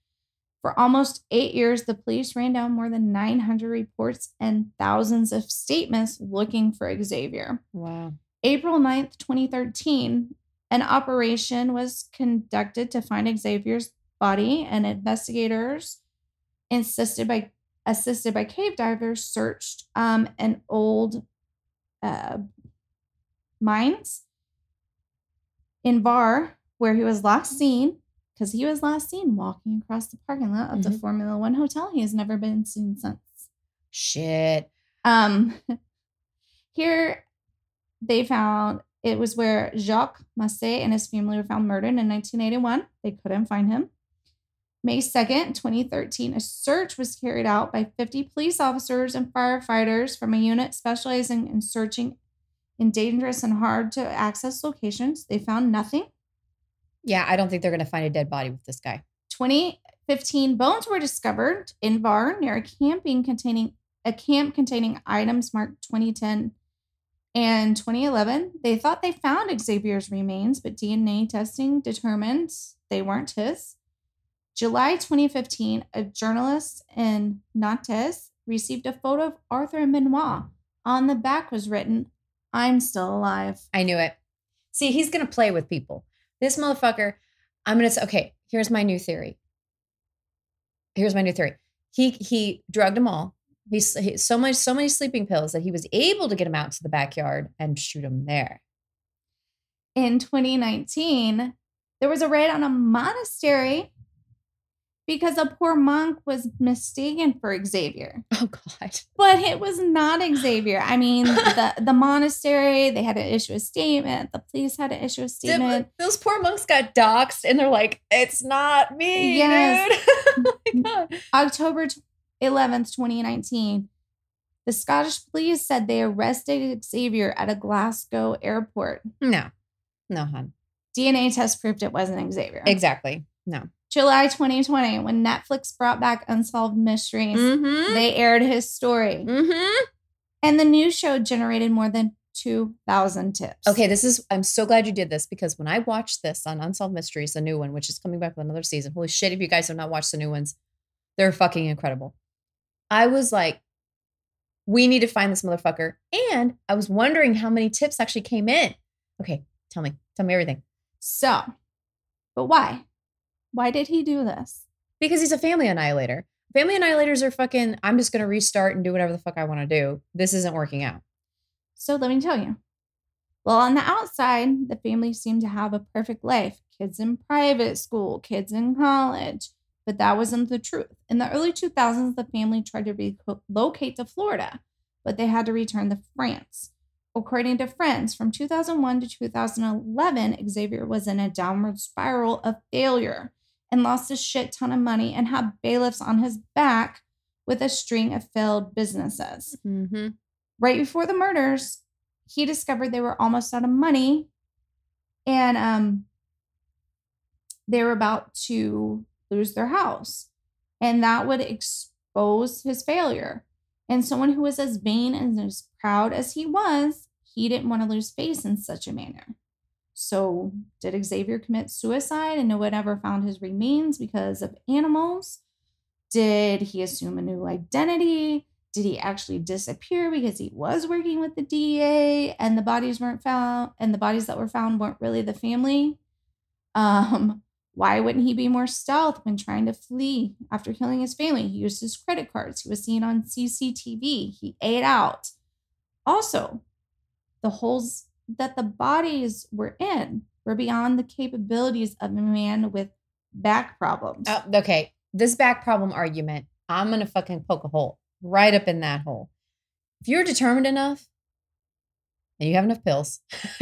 Speaker 3: For almost eight years, the police ran down more than 900 reports and thousands of statements looking for Xavier.
Speaker 2: Wow.
Speaker 3: April 9th, 2013, an operation was conducted to find Xavier's body, and investigators insisted by assisted by cave divers searched um, an old uh, mines in Var where he was last seen because he was last seen walking across the parking lot of the
Speaker 2: Mhm.
Speaker 3: Formula One hotel. He has never been seen since.
Speaker 2: Shit.
Speaker 3: Um, here they found it was where Jacques Massé and his family were found murdered in 1981. They couldn't find him. May 2nd, 2013, a search was carried out by 50 police officers and firefighters from a unit specializing in searching in dangerous and hard to access locations. They found nothing.
Speaker 2: Yeah, I don't think they're gonna find a dead body with this guy.
Speaker 3: 2015 bones were discovered in Var near a camping containing a camp containing items marked 2010 and 2011. They thought they found Xavier's remains, but DNA testing determined they weren't his. July 2015, a journalist in Nantes received a photo of Arthur and Benoit. On the back was written, I'm still alive.
Speaker 2: I knew it. See, he's gonna play with people. This motherfucker, I'm gonna say, okay, here's my new theory. Here's my new theory. He he drugged them all. He's he, so much, so many sleeping pills that he was able to get him out to the backyard and shoot him there.
Speaker 3: In 2019, there was a raid on a monastery because a poor monk was mistaken for Xavier.
Speaker 2: Oh God.
Speaker 3: But it was not Xavier. I mean, the, the monastery, they had to issue a statement. The police had to issue a statement.
Speaker 2: Those poor monks got doxxed and they're like, it's not me,
Speaker 3: Yes.
Speaker 2: dude. oh.
Speaker 3: October t- 11th, 2019, the Scottish police said they arrested Xavier at a Glasgow airport.
Speaker 2: No, no, hon.
Speaker 3: DNA test proved it wasn't Xavier.
Speaker 2: Exactly. No.
Speaker 3: July 2020, when Netflix brought back Unsolved Mysteries,
Speaker 2: Mm-hmm.
Speaker 3: they aired his story.
Speaker 2: Mm-hmm.
Speaker 3: And the new show generated more than 2,000 tips.
Speaker 2: Okay, this is. I'm so glad you did this because when I watched this on Unsolved Mysteries, the new one, which is coming back with another season. Holy shit! If you guys have not watched the new ones, they're fucking incredible. I was like, we need to find this motherfucker, and I was wondering how many tips actually came in. Okay, tell me, tell me everything.
Speaker 3: So, but why? Why did he do this?
Speaker 2: Because he's a family annihilator. Family annihilators are fucking. I'm just gonna restart and do whatever the fuck I want to do. This isn't working out.
Speaker 3: So let me tell you. Well, on the outside, the family seemed to have a perfect life kids in private school, kids in college. But that wasn't the truth. In the early 2000s, the family tried to relocate to Florida, but they had to return to France. According to friends, from 2001 to 2011, Xavier was in a downward spiral of failure and lost a shit ton of money and had bailiffs on his back with a string of failed businesses.
Speaker 2: Mm-hmm.
Speaker 3: Right before the murders, he discovered they were almost out of money and um they were about to lose their house. And that would expose his failure. And someone who was as vain and as proud as he was, he didn't want to lose face in such a manner. So, did Xavier commit suicide and no one ever found his remains because of animals? Did he assume a new identity? Did he actually disappear because he was working with the DEA and the bodies weren't found and the bodies that were found weren't really the family? Um, why wouldn't he be more stealth when trying to flee after killing his family? He used his credit cards. He was seen on CCTV. He ate out. Also, the holes that the bodies were in were beyond the capabilities of a man with back problems.
Speaker 2: Oh, okay. This back problem argument, I'm gonna fucking poke a hole right up in that hole. If you're determined enough and you have enough pills,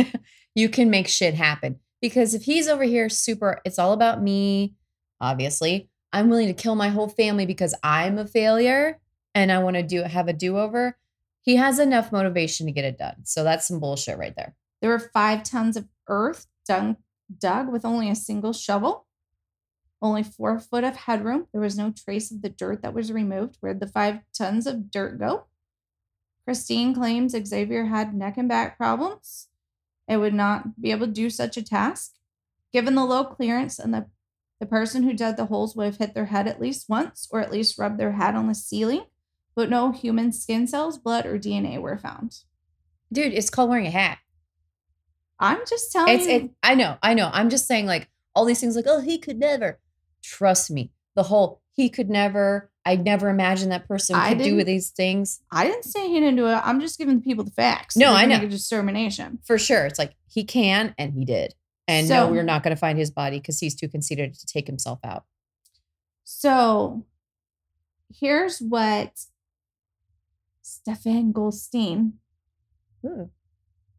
Speaker 2: you can make shit happen. Because if he's over here super, it's all about me, obviously. I'm willing to kill my whole family because I'm a failure and I want to do have a do-over. He has enough motivation to get it done. So that's some bullshit right there.
Speaker 3: There were five tons of earth dug, dug with only a single shovel, only four foot of headroom. There was no trace of the dirt that was removed. Where'd the five tons of dirt go? Christine claims Xavier had neck and back problems and would not be able to do such a task. Given the low clearance and the, the person who dug the holes would have hit their head at least once or at least rubbed their head on the ceiling, but no human skin cells, blood, or DNA were found.
Speaker 2: Dude, it's called wearing a hat.
Speaker 3: I'm just telling
Speaker 2: It's
Speaker 3: you.
Speaker 2: it, I know, I know. I'm just saying like all these things like, oh, he could never. Trust me. The whole he could never, I'd never imagine that person
Speaker 3: I
Speaker 2: could do these things.
Speaker 3: I didn't say he didn't do it. I'm just giving the people the facts.
Speaker 2: No, I know.
Speaker 3: A determination.
Speaker 2: For sure. It's like he can and he did. And
Speaker 3: So-
Speaker 2: no, we're not going to find his body because he's too conceited to take himself out.
Speaker 3: So here's what Stefan Goldstein,
Speaker 2: Ooh.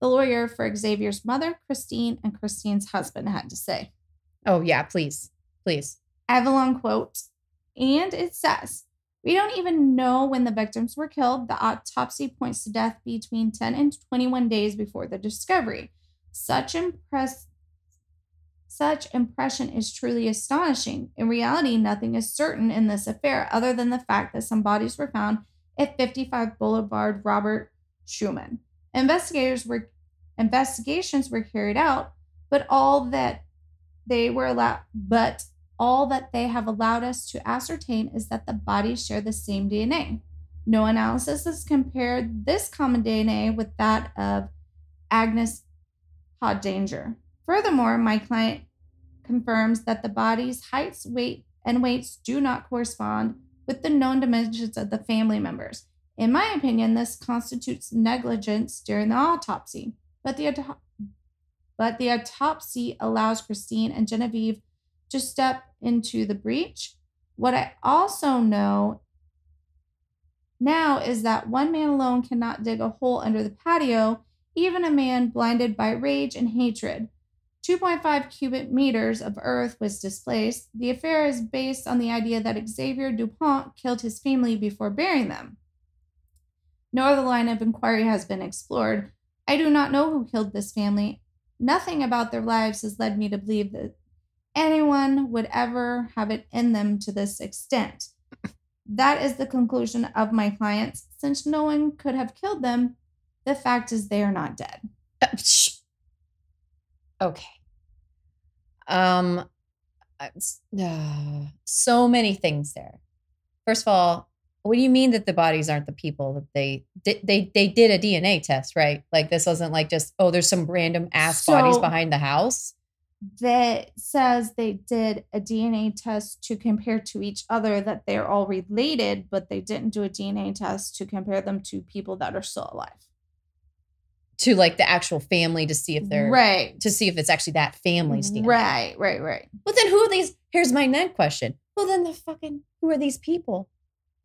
Speaker 3: the lawyer for Xavier's mother, Christine, and Christine's husband, had to say.
Speaker 2: Oh, yeah, please. Please.
Speaker 3: Avalon quote, and it says, We don't even know when the victims were killed. The autopsy points to death between 10 and 21 days before the discovery. Such impress such impression is truly astonishing. In reality, nothing is certain in this affair other than the fact that some bodies were found at 55 Boulevard Robert Schuman. Investigators were investigations were carried out, but all that they were allowed but all that they have allowed us to ascertain is that the bodies share the same DNA. No analysis has compared this common DNA with that of Agnes Danger. Furthermore, my client confirms that the body's heights, weight, and weights do not correspond with the known dimensions of the family members. In my opinion, this constitutes negligence during the autopsy. But the, auto- but the autopsy allows Christine and Genevieve to step into the breach. What I also know now is that one man alone cannot dig a hole under the patio, even a man blinded by rage and hatred. 2.5 cubic meters of earth was displaced. The affair is based on the idea that Xavier Dupont killed his family before burying them. No other line of inquiry has been explored. I do not know who killed this family. Nothing about their lives has led me to believe that anyone would ever have it in them to this extent. That is the conclusion of my clients. Since no one could have killed them, the fact is they are not dead.
Speaker 2: Okay. Um, uh, so many things there. First of all, what do you mean that the bodies aren't the people that they did? They they did a DNA test, right? Like this wasn't like just oh, there's some random ass so, bodies behind the house.
Speaker 3: That says they did a DNA test to compare to each other that they're all related, but they didn't do a DNA test to compare them to people that are still alive
Speaker 2: to like the actual family to see if they're
Speaker 3: right
Speaker 2: to see if it's actually that family's DNA.
Speaker 3: Right, right, right.
Speaker 2: But then who are these? Here's my next question. Well, then the fucking who are these people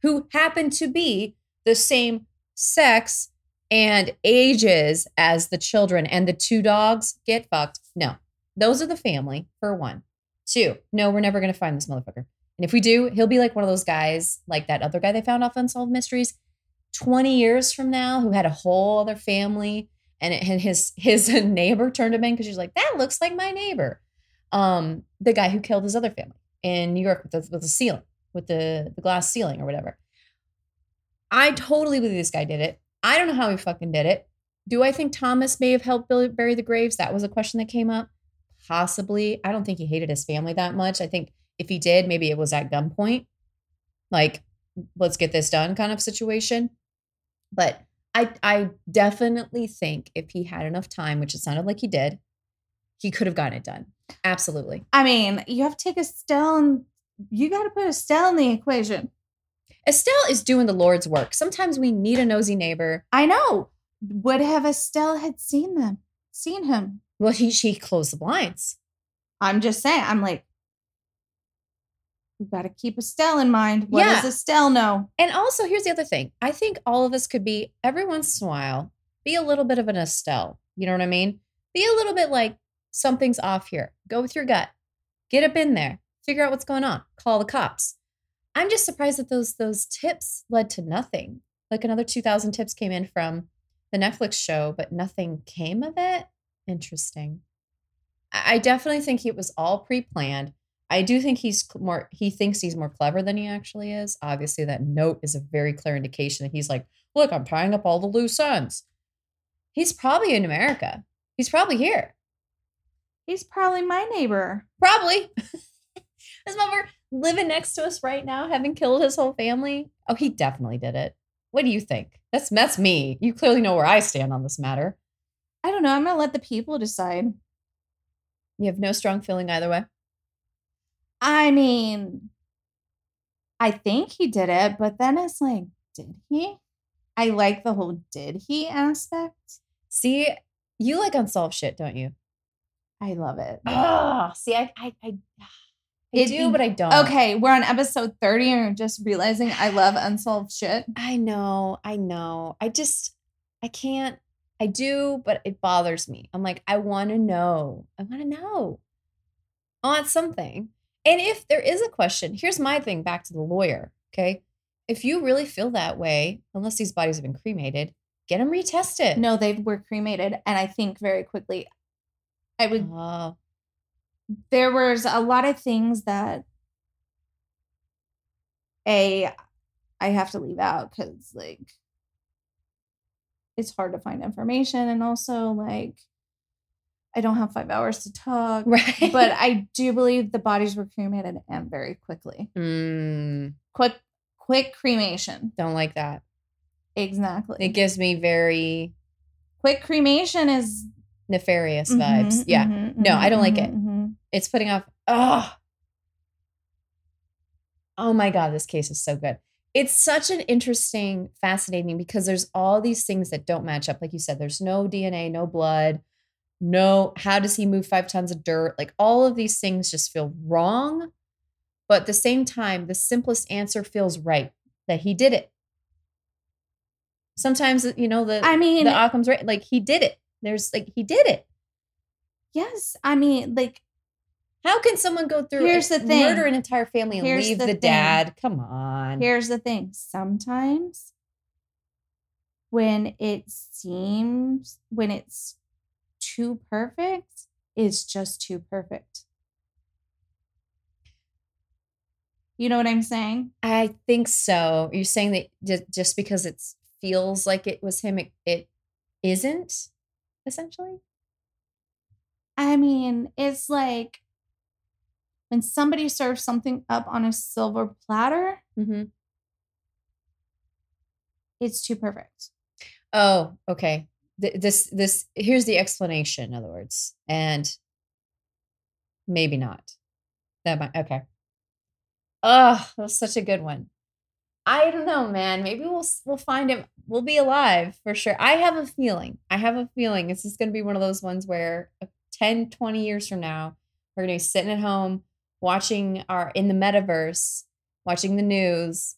Speaker 2: who happen to be the same sex and ages as the children and the two dogs get fucked? No, those are the family for one. Two, no, we're never gonna find this motherfucker. And if we do, he'll be like one of those guys, like that other guy they found off Unsolved Mysteries, 20 years from now, who had a whole other family and, it, and his his neighbor turned him in because she's like, that looks like my neighbor. Um, the guy who killed his other family in New York with the, with the ceiling, with the, the glass ceiling or whatever. I totally believe this guy did it. I don't know how he fucking did it. Do I think Thomas may have helped bury the graves? That was a question that came up. Possibly. I don't think he hated his family that much. I think if he did, maybe it was at gunpoint, like, let's get this done kind of situation. But I I definitely think if he had enough time, which it sounded like he did, he could have gotten it done. Absolutely.
Speaker 3: I mean, you have to take Estelle and you got to put Estelle in the equation.
Speaker 2: Estelle is doing the Lord's work. Sometimes we need a nosy neighbor.
Speaker 3: I know. Would have Estelle had seen them, seen him.
Speaker 2: Well, he she closed the blinds.
Speaker 3: I'm just saying. I'm like, we got to keep Estelle in mind. What yeah. does Estelle know?
Speaker 2: And also, here's the other thing. I think all of us could be every once in a while be a little bit of an Estelle. You know what I mean? Be a little bit like something's off here. Go with your gut. Get up in there. Figure out what's going on. Call the cops. I'm just surprised that those those tips led to nothing. Like another 2000 tips came in from the Netflix show, but nothing came of it. Interesting. I definitely think it was all pre-planned. I do think he's more he thinks he's more clever than he actually is. Obviously, that note is a very clear indication that he's like, look, I'm tying up all the loose ends. He's probably in America. He's probably here.
Speaker 3: He's probably my neighbor.
Speaker 2: Probably. His mother living next to us right now, having killed his whole family. Oh, he definitely did it. What do you think? That's that's me. You clearly know where I stand on this matter.
Speaker 3: I don't know. I'm gonna let the people decide.
Speaker 2: You have no strong feeling either way.
Speaker 3: I mean, I think he did it, but then it's like, did he? I like the whole did he aspect.
Speaker 2: See, you like unsolved shit, don't you?
Speaker 3: I love it.
Speaker 2: Oh, see, I, I, I, I it, do, but I don't.
Speaker 3: Okay, we're on episode 30 and just realizing I love unsolved shit.
Speaker 2: I know, I know. I just, I can't, I do, but it bothers me. I'm like, I want to know. I want to know. I want something. And if there is a question, here's my thing back to the lawyer. Okay. If you really feel that way, unless these bodies have been cremated, get them retested.
Speaker 3: No, they were cremated, and I think very quickly. I would.
Speaker 2: Oh,
Speaker 3: There was a lot of things that a I have to leave out because like it's hard to find information, and also like I don't have five hours to talk.
Speaker 2: right.
Speaker 3: But I do believe the bodies were cremated and very quickly.
Speaker 2: Mm,
Speaker 3: Quick, quick cremation.
Speaker 2: don't like that.
Speaker 3: Exactly.
Speaker 2: It gives me very
Speaker 3: quick cremation is
Speaker 2: nefarious
Speaker 3: Mhm,
Speaker 2: vibes. Yeah.
Speaker 3: mhm,
Speaker 2: No, I don't like it.
Speaker 3: mhm.
Speaker 2: It's putting off. Oh, oh my God, this case is so good. It's such an interesting, fascinating because there's all these things that don't match up. Like you said, there's no DNA, no blood, no, how does he move five tons of dirt? Like all of these things just feel wrong. But at the same time, the simplest answer feels right that he did it. Sometimes, uh, you know, the,
Speaker 3: I mean,
Speaker 2: the outcome's right. Like he did it. There's like, he did it.
Speaker 3: yes. I mean, like
Speaker 2: How can someone go through
Speaker 3: Here's the thing.
Speaker 2: murder an entire family and
Speaker 3: Here's
Speaker 2: leave
Speaker 3: the
Speaker 2: the,
Speaker 3: thing.
Speaker 2: dad? Come on.
Speaker 3: Here's the thing sometimes when it seems, when it's too perfect, it's just too perfect. You know what I'm saying?
Speaker 2: I think so. You're saying that just because it feels like it was him, it, it isn't essentially?
Speaker 3: I mean, it's like when somebody serves something up on a silver platter,
Speaker 2: Mm-hmm.
Speaker 3: it's too perfect.
Speaker 2: Oh, okay. Th- this, this, here's the explanation, in other words. And maybe not. That might, okay. Oh, that's such a good one. I don't know, man. Maybe we'll we'll find him. We'll be alive for sure. I have a feeling. I have a feeling this is going to be one of those ones where uh, 10, 20 years from now, we're going to be sitting at home watching our in the metaverse, watching the news,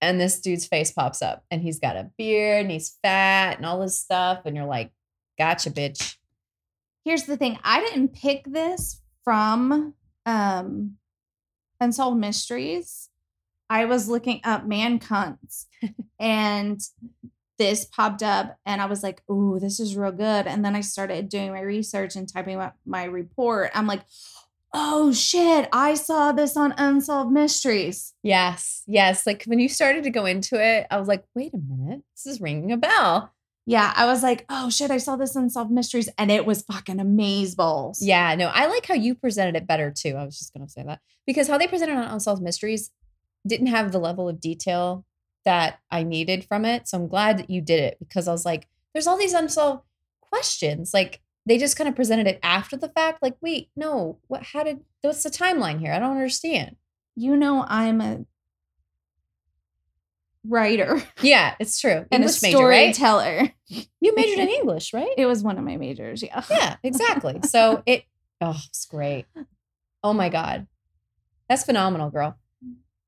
Speaker 2: and this dude's face pops up and he's got a beard and he's fat and all this stuff and you're like, "Gotcha, bitch."
Speaker 3: Here's the thing I didn't pick this from um, Unsolved Mysteries. I was looking up man cunts and this popped up and I was like, ooh, this is real good. And then I started doing my research and typing up my report. I'm like, oh shit, I saw this on Unsolved Mysteries.
Speaker 2: Yes, yes. Like when you started to go into it, I was like, "Wait a minute, this is ringing a bell."
Speaker 3: Yeah, I was like, oh shit, I saw this on Unsolved Mysteries and it was fucking amazeballs.
Speaker 2: Yeah, no, I like how you presented it better too. I was just gonna say that because how they presented it on Unsolved Mysteries didn't have the level of detail that I needed from it. So I'm glad that you did it because I was like, there's all these unsolved questions. Like they just kind of presented it after the fact. Like, wait, no, what? How did? What's the timeline here? I don't understand.
Speaker 3: You know, I'm a writer
Speaker 2: Yeah, it's true.
Speaker 3: and a
Speaker 2: English major, right?
Speaker 3: storyteller.
Speaker 2: You majored in English, right?
Speaker 3: It was one of my majors. Yeah.
Speaker 2: Yeah, exactly. So it, oh, it's great. Oh my God. That's phenomenal, girl.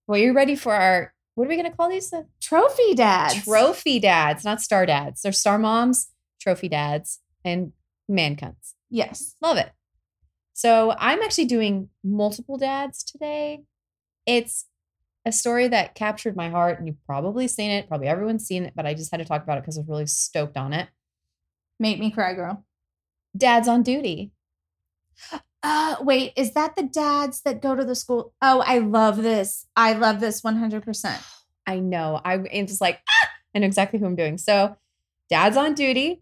Speaker 2: Well, you're ready for our, what are we going to call these? The
Speaker 3: Trophy dads.
Speaker 2: trophy dads, not star dads. They're star moms, trophy dads, and man cunts.
Speaker 3: Yes.
Speaker 2: Love it. So I'm actually doing multiple dads today. It's a story that captured my heart, and you've probably seen it. Probably everyone's seen it, but I just had to talk about it because I was really stoked on it.
Speaker 3: Make me cry, girl.
Speaker 2: Dads on duty.
Speaker 3: Uh, wait, is that the dads that go to the school? Oh, I love this. I love this 100%.
Speaker 2: I know. I am just like, ah! I know exactly who I'm doing. So, Dad's on duty,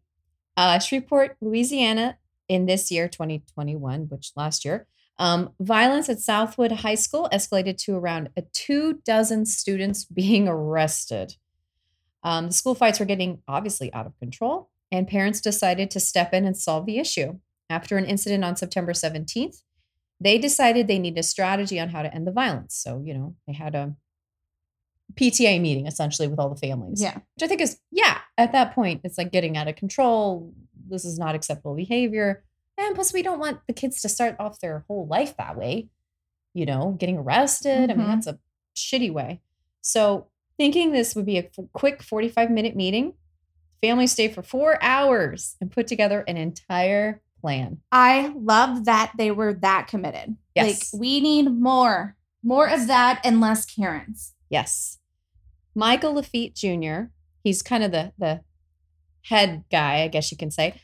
Speaker 2: uh, Shreveport, Louisiana, in this year, 2021, which last year. Um, violence at Southwood High School escalated to around a two dozen students being arrested. Um, the school fights were getting obviously out of control, and parents decided to step in and solve the issue. After an incident on September 17th, they decided they needed a strategy on how to end the violence. So, you know, they had a PTA meeting essentially with all the families.
Speaker 3: Yeah.
Speaker 2: Which I think is, yeah, at that point, it's like getting out of control. This is not acceptable behavior. And plus, we don't want the kids to start off their whole life that way, you know, getting arrested. I mean,
Speaker 3: Mhm.
Speaker 2: that's a shitty way. So, thinking this would be a quick 45 minute meeting, families stayed for four hours and put together an entire plan.
Speaker 3: I love that they were that committed.
Speaker 2: Yes.
Speaker 3: Like we need more, more of that and less Karens.
Speaker 2: Yes. Michael Lafitte Jr., he's kind of the the head guy, I guess you can say,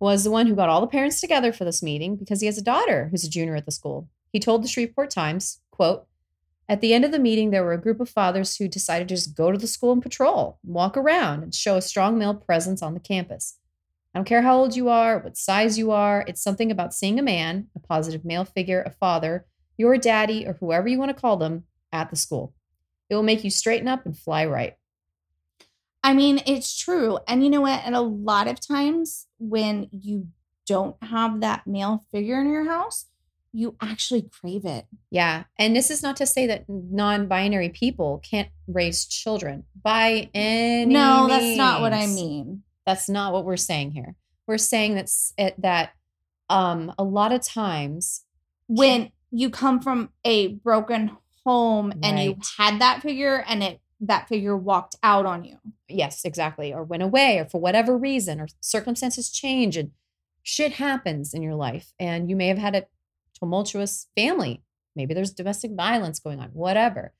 Speaker 2: was the one who got all the parents together for this meeting because he has a daughter who's a junior at the school. He told the Shreveport Times, quote, at the end of the meeting, there were a group of fathers who decided to just go to the school and patrol, walk around, and show a strong male presence on the campus. I don't care how old you are, what size you are, it's something about seeing a man, a positive male figure, a father, your daddy, or whoever you want to call them, at the school. It will make you straighten up and fly right.
Speaker 3: I mean, it's true. And you know what? And a lot of times when you don't have that male figure in your house, you actually crave it.
Speaker 2: Yeah. And this is not to say that non binary people can't raise children by any
Speaker 3: no, that's not what I mean.
Speaker 2: That's not what we're saying here. We're saying that, s- it- that um, a lot of times,
Speaker 3: When you come from a broken home and you had that figure and it that figure walked out on you.
Speaker 2: yes, exactly, or went away, or for whatever reason, or circumstances change and shit happens in your life, and you may have had a tumultuous family. Maybe there's domestic violence going on, whatever.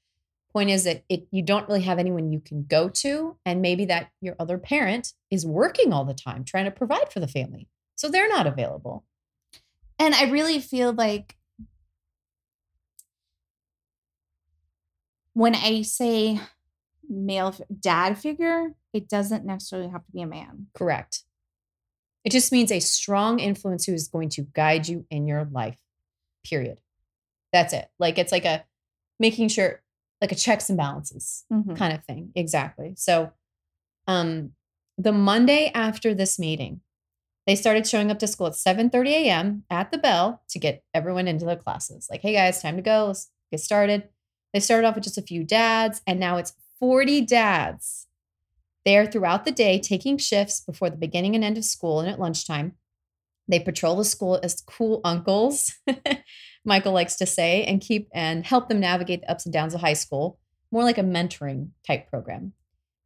Speaker 2: Point is that it you don't really have anyone you can go to, and maybe that your other parent is working all the time trying to provide for the family. So they're not available.
Speaker 3: And I really feel like when I say male dad figure, it doesn't necessarily have to be a man.
Speaker 2: Correct. It just means a strong influence who is going to guide you in your life. Period. That's it. Like it's like a making sure like a checks and balances
Speaker 3: Mhm.
Speaker 2: kind of thing. Exactly. So um the Monday after this meeting, they started showing up to school at 7:30 a.m. at the bell to get everyone into their classes. Like, hey guys, time to go. Let's get started. They started off with just a few dads, and now it's 40 dads there throughout the day taking shifts before the beginning and end of school and at lunchtime. They patrol the school as cool uncles, Michael likes to say, and keep and help them navigate the ups and downs of high school, more like a mentoring type program.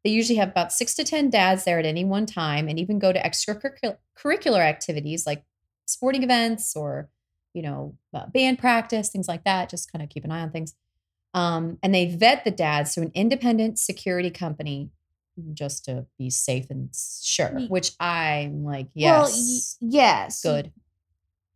Speaker 2: They usually have about six to 10 dads there at any one time and even go to extracurricular activities like sporting events or, you know, uh, band practice, things like that. Just kind of keep an eye on things. Um, and they vet the dads through an independent security company just to be safe and sure, which I'm like,
Speaker 3: Well, y-
Speaker 2: yes,
Speaker 3: yes.
Speaker 2: good.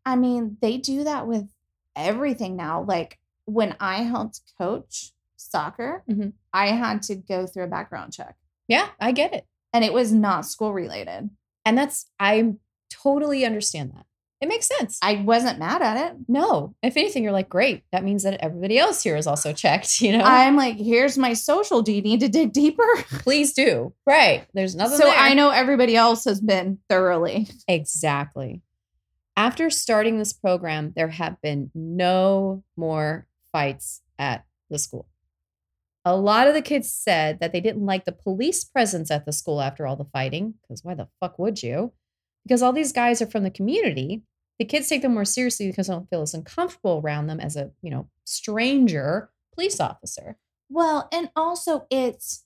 Speaker 3: I mean, they do that with everything now. Like when I helped coach soccer,
Speaker 2: Mhm.
Speaker 3: I had to go through a background check
Speaker 2: Yeah, I get it.
Speaker 3: and it was not school related.
Speaker 2: And that's, I totally understand that. It makes sense.
Speaker 3: I wasn't mad at it.
Speaker 2: no, if anything, you're like, great. That means that everybody else here is also checked, you know?
Speaker 3: I'm like, here's my social. Do you need to dig deeper?
Speaker 2: Please do. Right. There's nothing
Speaker 3: so
Speaker 2: there.
Speaker 3: I know everybody else has been thoroughly.
Speaker 2: Exactly. After starting this program, there have been no more fights at the school. A lot of the kids said that they didn't like the police presence at the school after all the fighting, because why the fuck would you? Because all these guys are from the community. The kids take them more seriously because they don't feel as uncomfortable around them as a, you know, stranger police officer.
Speaker 3: Well, and also it's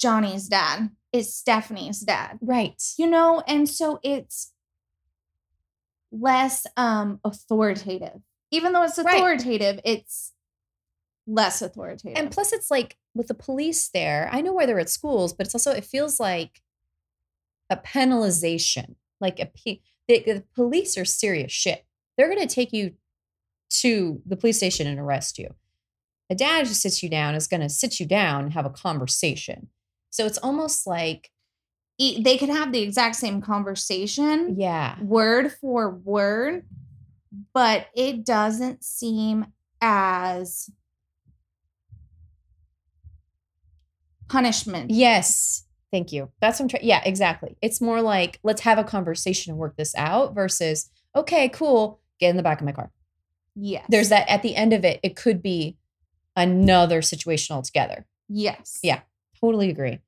Speaker 3: Johnny's dad. It's Stephanie's dad.
Speaker 2: Right.
Speaker 3: You know, and so it's less um authoritative. Even though it's
Speaker 2: Right.
Speaker 3: authoritative, it's less authoritative.
Speaker 2: And plus, it's like with the police there, I know why they're at schools, but it's also, it feels like a penalization. Like a, the, the police are serious shit. They're going to take you to the police station and arrest you. A dad who sits you down is going to sit you down and have a conversation. So it's almost like,
Speaker 3: E- they could have the exact same conversation,
Speaker 2: yeah,
Speaker 3: word for word, but it doesn't seem as punishment.
Speaker 2: yes. Thank you. That's what I'm trying. Yeah, exactly. It's more like, let's have a conversation and work this out versus, okay, cool, get in the back of my car.
Speaker 3: Yeah.
Speaker 2: there's that at the end of it, it could be another situation altogether.
Speaker 3: Yes.
Speaker 2: Yeah. Totally agree.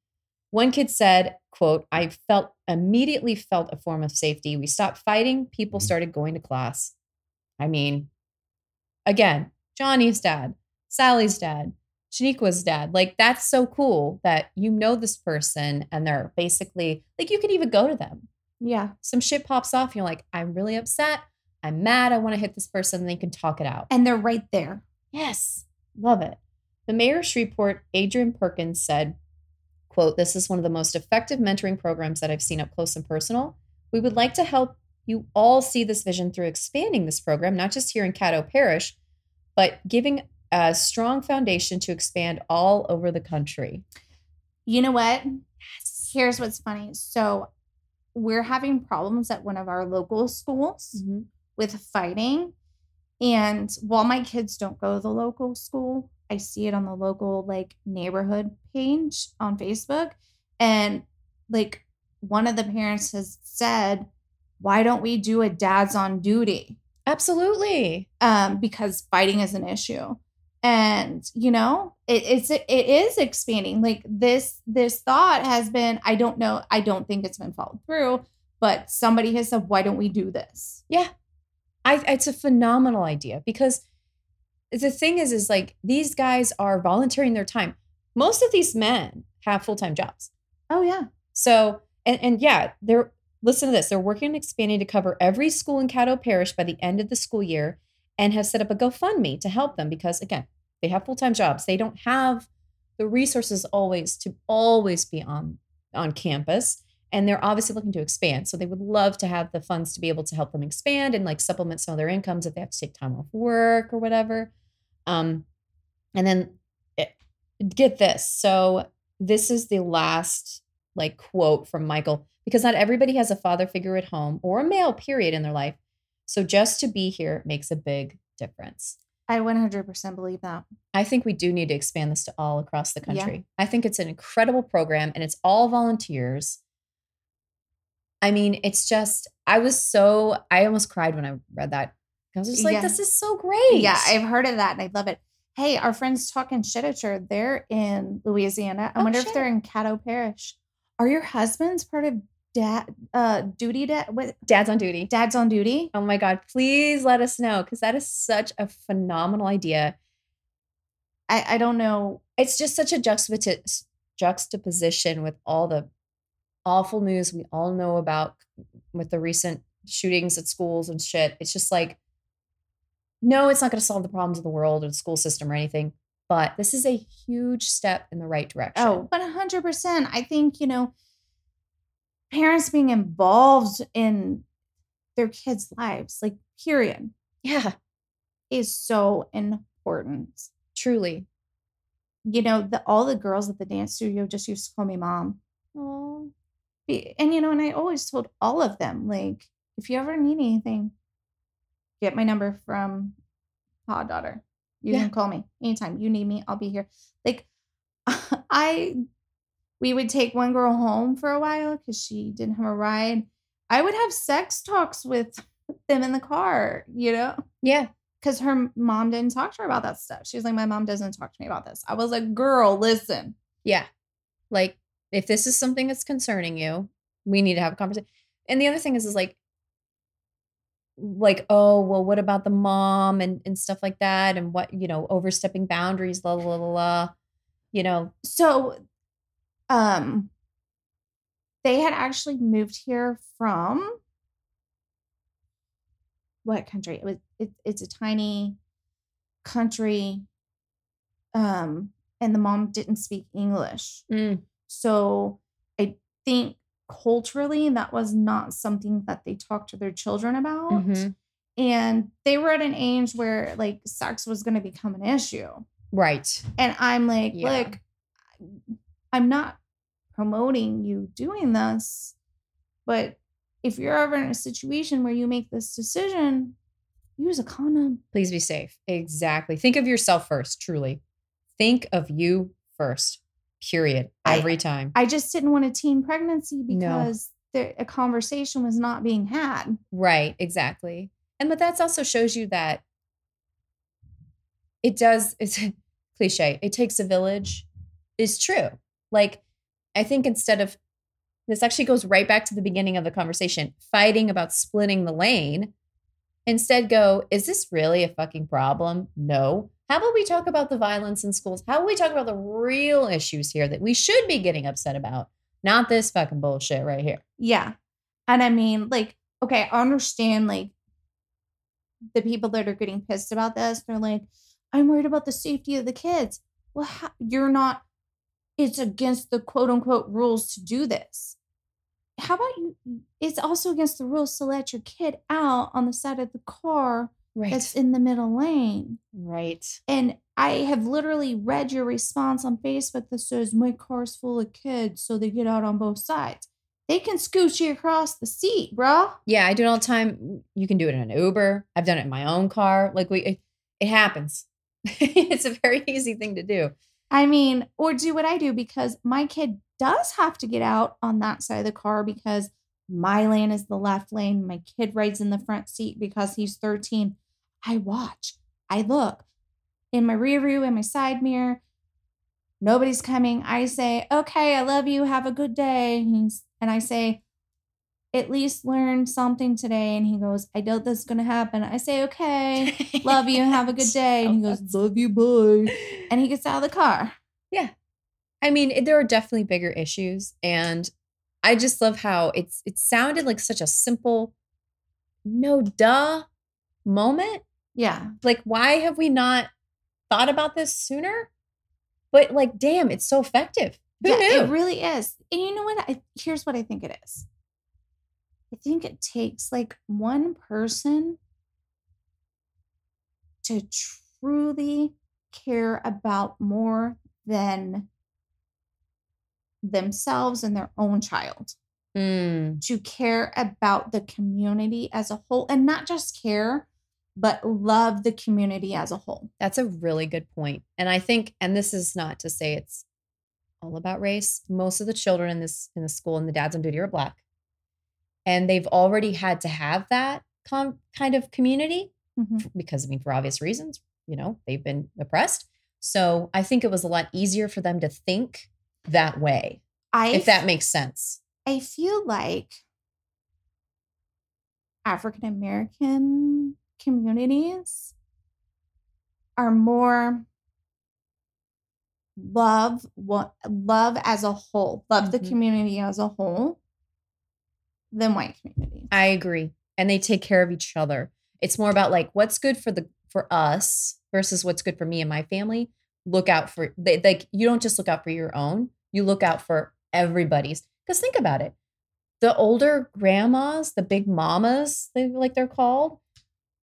Speaker 2: One kid said, quote, I felt immediately felt a form of safety. We stopped fighting. People mm-hmm. started going to class. I mean, again, Johnny's dad, Sally's dad, Shaniqua's dad. Like, that's so cool that you know this person and they're basically like, you can even go to them.
Speaker 3: Yeah.
Speaker 2: Some shit pops off. And you're like, I'm really upset. I'm mad. I want to hit this person. And they can talk it out.
Speaker 3: And they're right there.
Speaker 2: Yes, love it. The mayor of Shreveport, Adrian Perkins, said, quote, this is one of the most effective mentoring programs that I've seen up close and personal. We would like to help you all see this vision through expanding this program, not just here in Caddo Parish, but giving a strong foundation to expand all over the country.
Speaker 3: You know what? Here's what's funny. So we're having problems at one of our local schools with fighting. And while my kids don't go to the local school, I see it on the local like neighborhood page on Facebook. And like one of the parents has said, why don't we do a dad's on duty?
Speaker 2: Absolutely.
Speaker 3: Um, because fighting is an issue. And you know, it, it's it is expanding. Like this, this thought has been, I don't know, I don't think it's been followed through, but somebody has said, why don't we do this?
Speaker 2: Yeah. I it's a phenomenal idea because the thing is is like these guys are volunteering their time. Most of these men have full-time jobs.
Speaker 3: Oh yeah.
Speaker 2: So and and yeah, they're listen to this. They're working on expanding to cover every school in Caddo Parish by the end of the school year and have set up a GoFundMe to help them because again, they have full-time jobs. They don't have the resources always to always be on on campus and they're obviously looking to expand. So they would love to have the funds to be able to help them expand and like supplement some of their incomes if they have to take time off work or whatever. Um, and then it, get this. So this is the last like quote from Michael because not everybody has a father figure at home or a male period in their life. So just to be here makes a big difference.
Speaker 3: I 100% believe that.
Speaker 2: I think we do need to expand this to all across the
Speaker 3: Yeah.
Speaker 2: country. I think it's an incredible program and it's all volunteers. I mean, it's just, I was so, I almost cried when I read that. I was just like,
Speaker 3: Yeah.
Speaker 2: this is so great.
Speaker 3: Yeah, I've heard of that and I love it. Hey, our friends talking shittiture, they're in Louisiana. I
Speaker 2: Oh,
Speaker 3: wonder if they're in Caddo Parish. Are your husbands part of dad uh duty dad what
Speaker 2: Dad's on duty.
Speaker 3: dad's on duty?
Speaker 2: Oh my God, please let us know because that is such a phenomenal idea.
Speaker 3: I, I don't know.
Speaker 2: It's just such a juxtaposi- juxtaposition with all the awful news we all know about with the recent shootings at schools and shit. It's just like, no, it's not going to solve the problems of the world or the school system or anything, but this is a huge step in the right direction.
Speaker 3: Oh, but hundred percent. I think, you know, parents being involved in their kids' lives, like period,
Speaker 2: yeah,
Speaker 3: is so important.
Speaker 2: truly.
Speaker 3: You know, the all the girls at the dance studio just used to call me mom.
Speaker 2: Oh,
Speaker 3: And you know, and I always told all of them, like, if you ever need anything, get my number from Hot Daughter. You
Speaker 2: Yeah.
Speaker 3: can call me anytime you need me. I'll be here. Like, I, we would take one girl home for a while because she didn't have a ride. I would have sex talks with them in the car, you know,
Speaker 2: yeah.
Speaker 3: because her mom didn't talk to her about that stuff. She was like, my mom doesn't talk to me about this. I was like, girl, listen.
Speaker 2: Yeah. Like if this is something that's concerning you, we need to have a conversation. And the other thing is is like like, oh, well, what about the mom and, and stuff like that? And what, you know, overstepping boundaries, la la la la, la. You know,
Speaker 3: so um they had actually moved here from what country it was it, it's a tiny country um and the mom didn't speak english
Speaker 2: Mm.
Speaker 3: so i think culturally that was not something that they talked to their children about
Speaker 2: Mhm.
Speaker 3: and they were at an age where like sex was going to become an issue
Speaker 2: right.
Speaker 3: and I'm like,
Speaker 2: Yeah.
Speaker 3: look, I'm not promoting you doing this, but if you're ever in a situation where you make this decision, use a condom.
Speaker 2: Please be safe. Exactly. Think of yourself first, truly. Think of you first. Period.
Speaker 3: I-
Speaker 2: Every time.
Speaker 3: I just didn't want a teen pregnancy
Speaker 2: No.
Speaker 3: because there, a conversation was not being had.
Speaker 2: Right, exactly. And but that's also shows you that it does it's cliche. It takes a village is true. Like I think instead of this actually goes right back to the beginning of the conversation, fighting about splitting the lane. Instead go, is this really a fucking problem? No. How about we talk about the violence in schools? How about we talk about the real issues here that we should be getting upset about? Not this fucking bullshit right here.
Speaker 3: Yeah. And I mean, like, okay, I understand, like, the people that are getting pissed about this, they're like, I'm worried about the safety of the kids. Well, how, you're not, it's against the quote unquote rules to do this. How about you? It's also against the rules to let your kid out on the side of the car
Speaker 2: Right.
Speaker 3: that's in the middle lane.
Speaker 2: right.
Speaker 3: And I have literally read your response on Facebook that says, My car's full of kids, so they get out on both sides. They can scooch you across the seat, bro.
Speaker 2: Yeah, I do it all the time. You can do it in an Uber. I've done it in my own car. Like we, it, it happens. it's a very easy thing to do.
Speaker 3: I mean, or do what I do because my kid does have to get out on that side of the car because my lane is the left lane. My kid rides in the front seat because he's 13. I watch, I look in my rear view, in my side mirror. Nobody's coming. I say, okay, I love you. Have a good day. And I say, at least learn something today. And he goes, I doubt that's going to happen. I say, okay, love you. Have a good day. And he goes, love you, bye. And he gets out of the car. Yeah.
Speaker 2: I mean, there are definitely bigger issues, and I just love how it's it sounded like such a simple, no duh moment.
Speaker 3: Yeah.
Speaker 2: Like, why have we not thought about this sooner? But like, damn, it's so effective. Who
Speaker 3: yeah,
Speaker 2: knew?
Speaker 3: it really is. And you know what? I, here's what I think it is. I think it takes like one person to truly care about more than themselves and their own child,
Speaker 2: Mm,
Speaker 3: to care about the community as a whole and not just care, but love the community as a whole.
Speaker 2: that's a really good point. And I think, and this is not to say it's all about race. Most of the children in this in the school and the dads on duty are black, and they've already had to have that com- kind of community
Speaker 3: Mhm.
Speaker 2: because I mean, for obvious reasons, you know, they've been oppressed. So I think it was a lot easier for them to think that way,
Speaker 3: I
Speaker 2: if that makes sense.
Speaker 3: I feel like African American communities are more love what love as a whole, love the
Speaker 2: Mhm.
Speaker 3: community as a whole than white communities.
Speaker 2: I agree. And they take care of each other. It's more about like what's good for the for us versus what's good for me and my family. Look out for they like you don't just look out for your own, you look out for everybody's. Because think about it. The older grandmas, the big mamas, they like they're called,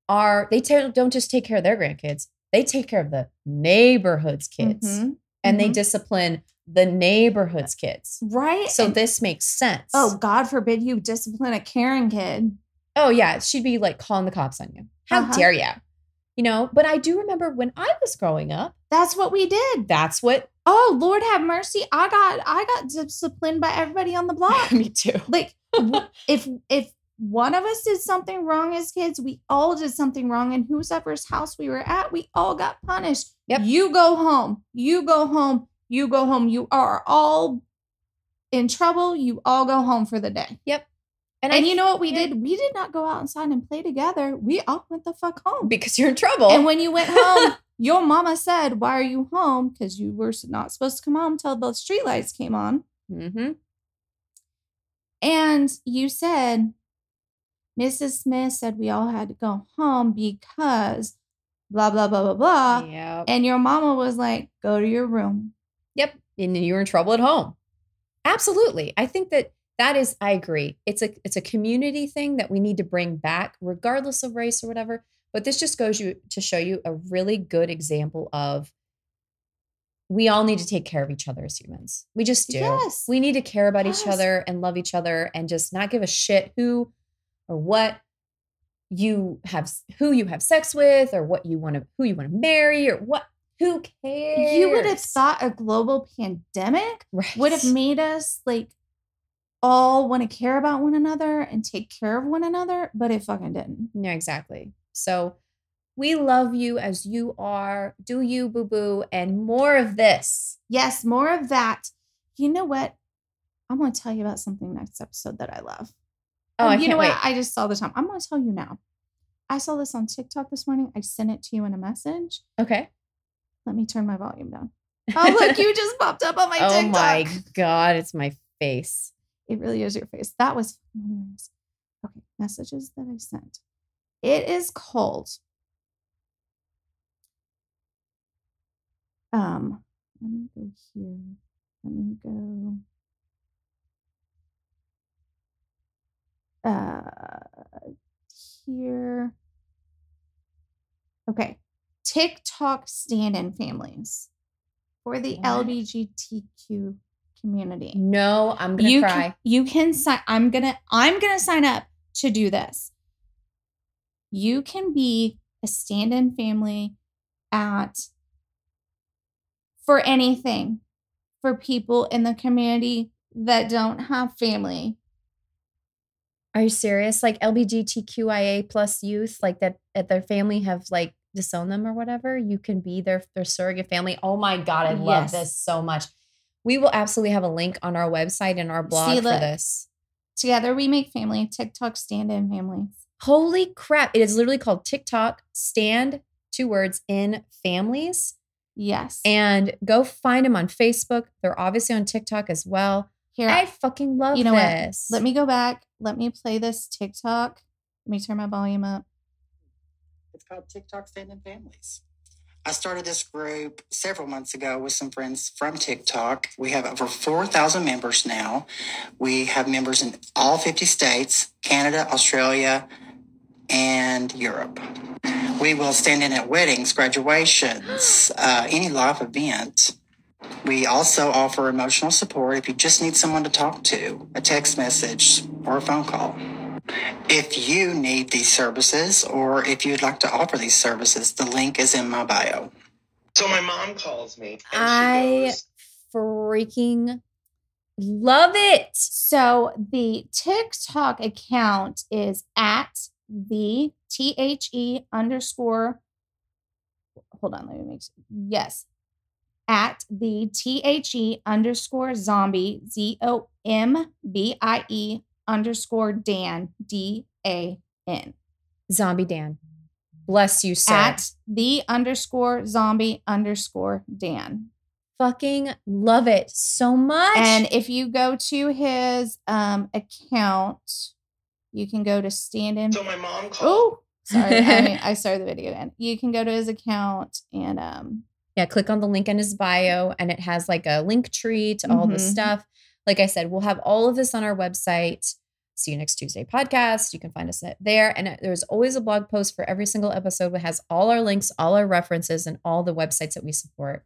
Speaker 2: are they ta- don't just take care of their grandkids. They take care of the neighborhood's kids
Speaker 3: Mhm.
Speaker 2: and they
Speaker 3: Mhm.
Speaker 2: discipline the neighborhood's kids.
Speaker 3: right?
Speaker 2: So
Speaker 3: And-
Speaker 2: this makes sense.
Speaker 3: oh, God forbid you discipline a Karen kid.
Speaker 2: Oh yeah, she'd be like calling the cops on you. How
Speaker 3: Uh-huh.
Speaker 2: dare you? You know, but I do remember when I was growing up,
Speaker 3: That's what we did.
Speaker 2: that's what
Speaker 3: Oh, Lord have mercy. I got I got disciplined by everybody on the block.
Speaker 2: me too.
Speaker 3: like if if one of us did something wrong as kids, we all did something wrong, and whoever's house we were at, we all got punished.
Speaker 2: Yep.
Speaker 3: You go home. You go home. You go home. You are all in trouble. You all go home for the day. Yep.
Speaker 2: And,
Speaker 3: And
Speaker 2: I
Speaker 3: you know what we
Speaker 2: yeah.
Speaker 3: did? We did not go outside and play together. We all went the fuck home.
Speaker 2: because you're in trouble.
Speaker 3: And when you went home, your mama said, "Why are you home?" Because you were not supposed to come home till the streetlights came on.
Speaker 2: Mm-hmm.
Speaker 3: And you said, Mrs. Smith said we all had to go home because blah, blah, blah, blah, blah.
Speaker 2: yeah.
Speaker 3: And your mama was like, go to your room.
Speaker 2: Yep. And you're in trouble at home. Absolutely. I think that that is I agree. It's a it's a community thing that we need to bring back regardless of race or whatever. But this just goes you to show you a really good example of we all need to take care of each other as humans. We just do.
Speaker 3: Yes.
Speaker 2: We need to care about each other and love each other and just not give a shit who or what you have who you have sex with or what you want to who you want to marry or what who cares.
Speaker 3: You would have thought a global pandemic
Speaker 2: right.
Speaker 3: would have made us like all want to care about one another and take care of one another, but it fucking didn't.
Speaker 2: No, exactly. So we love you as you are. Do you, boo boo, and more of this.
Speaker 3: Yes, more of that. You know what? I'm going to tell you about something next episode that I love.
Speaker 2: Oh,
Speaker 3: And
Speaker 2: I
Speaker 3: you know
Speaker 2: wait.
Speaker 3: what? I just saw the time. I'm going to tell you now. I saw this on TikTok this morning. I sent it to you in a message.
Speaker 2: Okay.
Speaker 3: Let me turn my volume down. Oh, look, you just popped up on my
Speaker 2: oh
Speaker 3: TikTok.
Speaker 2: my god, it's my face.
Speaker 3: It really is your face. That was hilarious. Okay, messages that I sent. It is called. Um, let me go here. Let me go. Uh, here. Okay. TikTok stand in families for the
Speaker 2: What?
Speaker 3: LGBTQ community.
Speaker 2: No, I'm gonna
Speaker 3: You
Speaker 2: cry.
Speaker 3: can, you can sign I'm to I'm to sign up to do this. You can be a stand-in family at for anything for people in the community that don't have family.
Speaker 2: Are you serious? Like LGBTQIA plus youth, like that at their family have like disowned them or whatever. You can be their their surrogate family. Oh my god, I love
Speaker 3: Yes.
Speaker 2: this so much. We will absolutely have a link on our website and our blog
Speaker 3: See,
Speaker 2: for
Speaker 3: look.
Speaker 2: this.
Speaker 3: Together we make family TikTok stand-in families.
Speaker 2: Holy crap! It is literally called TikTok Stand two words in families.
Speaker 3: Yes.
Speaker 2: And go find them on Facebook. They're obviously on TikTok as well.
Speaker 3: Here
Speaker 2: I fucking love
Speaker 3: You know what? let me go back. Let me play this TikTok. Let me turn my volume up.
Speaker 4: It's called TikTok Stand-in Families. I started this group several months ago with some friends from TikTok. We have over 4,000 members now. We have members in all 50 states, Canada, Australia, and Europe. We will stand in at weddings, graduations, uh, any life event. We also offer emotional support if you just need someone to talk to, a text message, or a phone call. If you need these services or if you'd like to offer these services, the link is in my bio.
Speaker 5: So my mom calls me and
Speaker 2: I
Speaker 5: goes,
Speaker 2: freaking love it.
Speaker 3: So the TikTok account is at the T H E underscore. Hold on, let me make sure. Yes. At the T H E underscore zombie, Z O M B I E underscore Dan, D A N.
Speaker 2: Zombie Dan. Bless you, sir.
Speaker 3: At the underscore zombie underscore Dan.
Speaker 2: fucking love it so much.
Speaker 3: And if you go to his um account, you can go to stand in.
Speaker 5: so my mom called.
Speaker 3: Oh, sorry. I, I started the video again. You can go to his account and um
Speaker 2: yeah, click on the link in his bio and it has like a link tree to all the
Speaker 3: Mhm.
Speaker 2: stuff. Like I said, we'll have all of this on our website. See you next Tuesday podcast. You can find us there. And there's always a blog post for every single episode that has all our links, all our references, and all the websites that we support.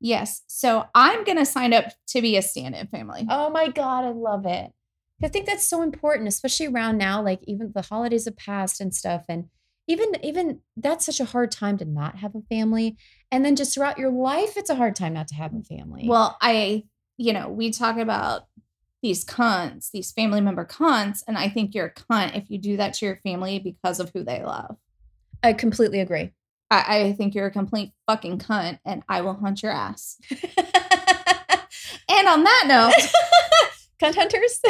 Speaker 3: yes. So I'm gonna sign up to be a stand-in family.
Speaker 2: Oh my God, I love it. I think that's so important, especially around now, like even the holidays have passed and stuff. And even even that's such a hard time to not have a family. And then just throughout your life, it's a hard time not to have a family.
Speaker 3: Well, I, you know, we talk about these cunts, these family member cunts, and I think you're a cunt if you do that to your family because of who they love.
Speaker 2: I completely agree.
Speaker 3: I, I think you're a complete fucking cunt, and I will hunt your ass. And on that note,
Speaker 2: Cunt hunters.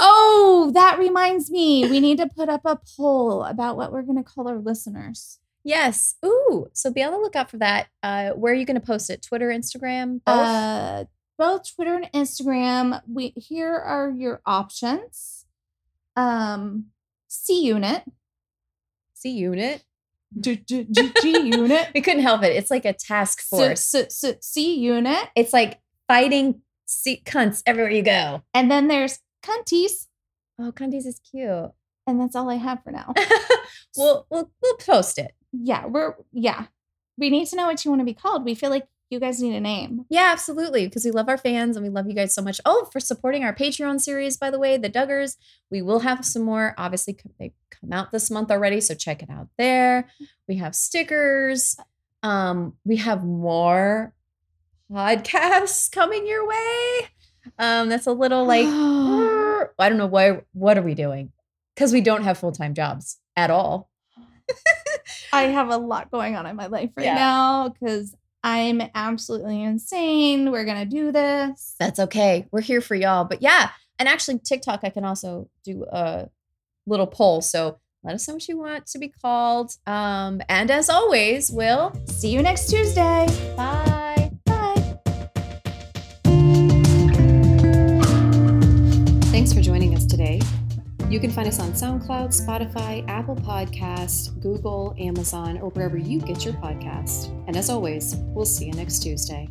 Speaker 3: oh, that reminds me, we need to put up a poll about what we're going to call our listeners.
Speaker 2: yes. Ooh. So be on the lookout for that. Uh, where are you going to post it? Twitter, Instagram, both?
Speaker 3: Uh, both Twitter and Instagram. We here are your options. Um, C Unit,
Speaker 2: C unit.
Speaker 3: G G- G- G Unit,
Speaker 2: We couldn't help it. It's like a task force.
Speaker 3: C- C- C- C Unit,
Speaker 2: it's like fighting C- cunts everywhere you go.
Speaker 3: and then there's Cunties,
Speaker 2: Oh, cunties is cute.
Speaker 3: and that's all I have for now.
Speaker 2: we'll we'll we'll post it.
Speaker 3: yeah, we're yeah. We need to know what you want to be called. We feel like you guys need a name.
Speaker 2: Yeah, absolutely. Because we love our fans and we love you guys so much. Oh, for supporting our Patreon series, by the way, the Duggars. We will have some more. Obviously, they come out this month already, so check it out there. We have stickers. Um, we have more podcasts coming your way. Um, that's a little like I don't know why. What are we doing? Because we don't have full time jobs at all.
Speaker 3: I have a lot going on in my life right
Speaker 2: Yeah.
Speaker 3: now because I'm absolutely insane. We're gonna do this.
Speaker 2: That's okay. We're here for y'all. But yeah, and actually TikTok, I can also do a little poll. So let us know what you want to be called. Um, and as always, we'll
Speaker 3: See you next Tuesday.
Speaker 2: bye.
Speaker 3: Bye.
Speaker 2: Thanks for joining us today. You can find us on SoundCloud, Spotify, Apple Podcast, Google, Amazon, or wherever you get your podcast. And as always, we'll see you next Tuesday.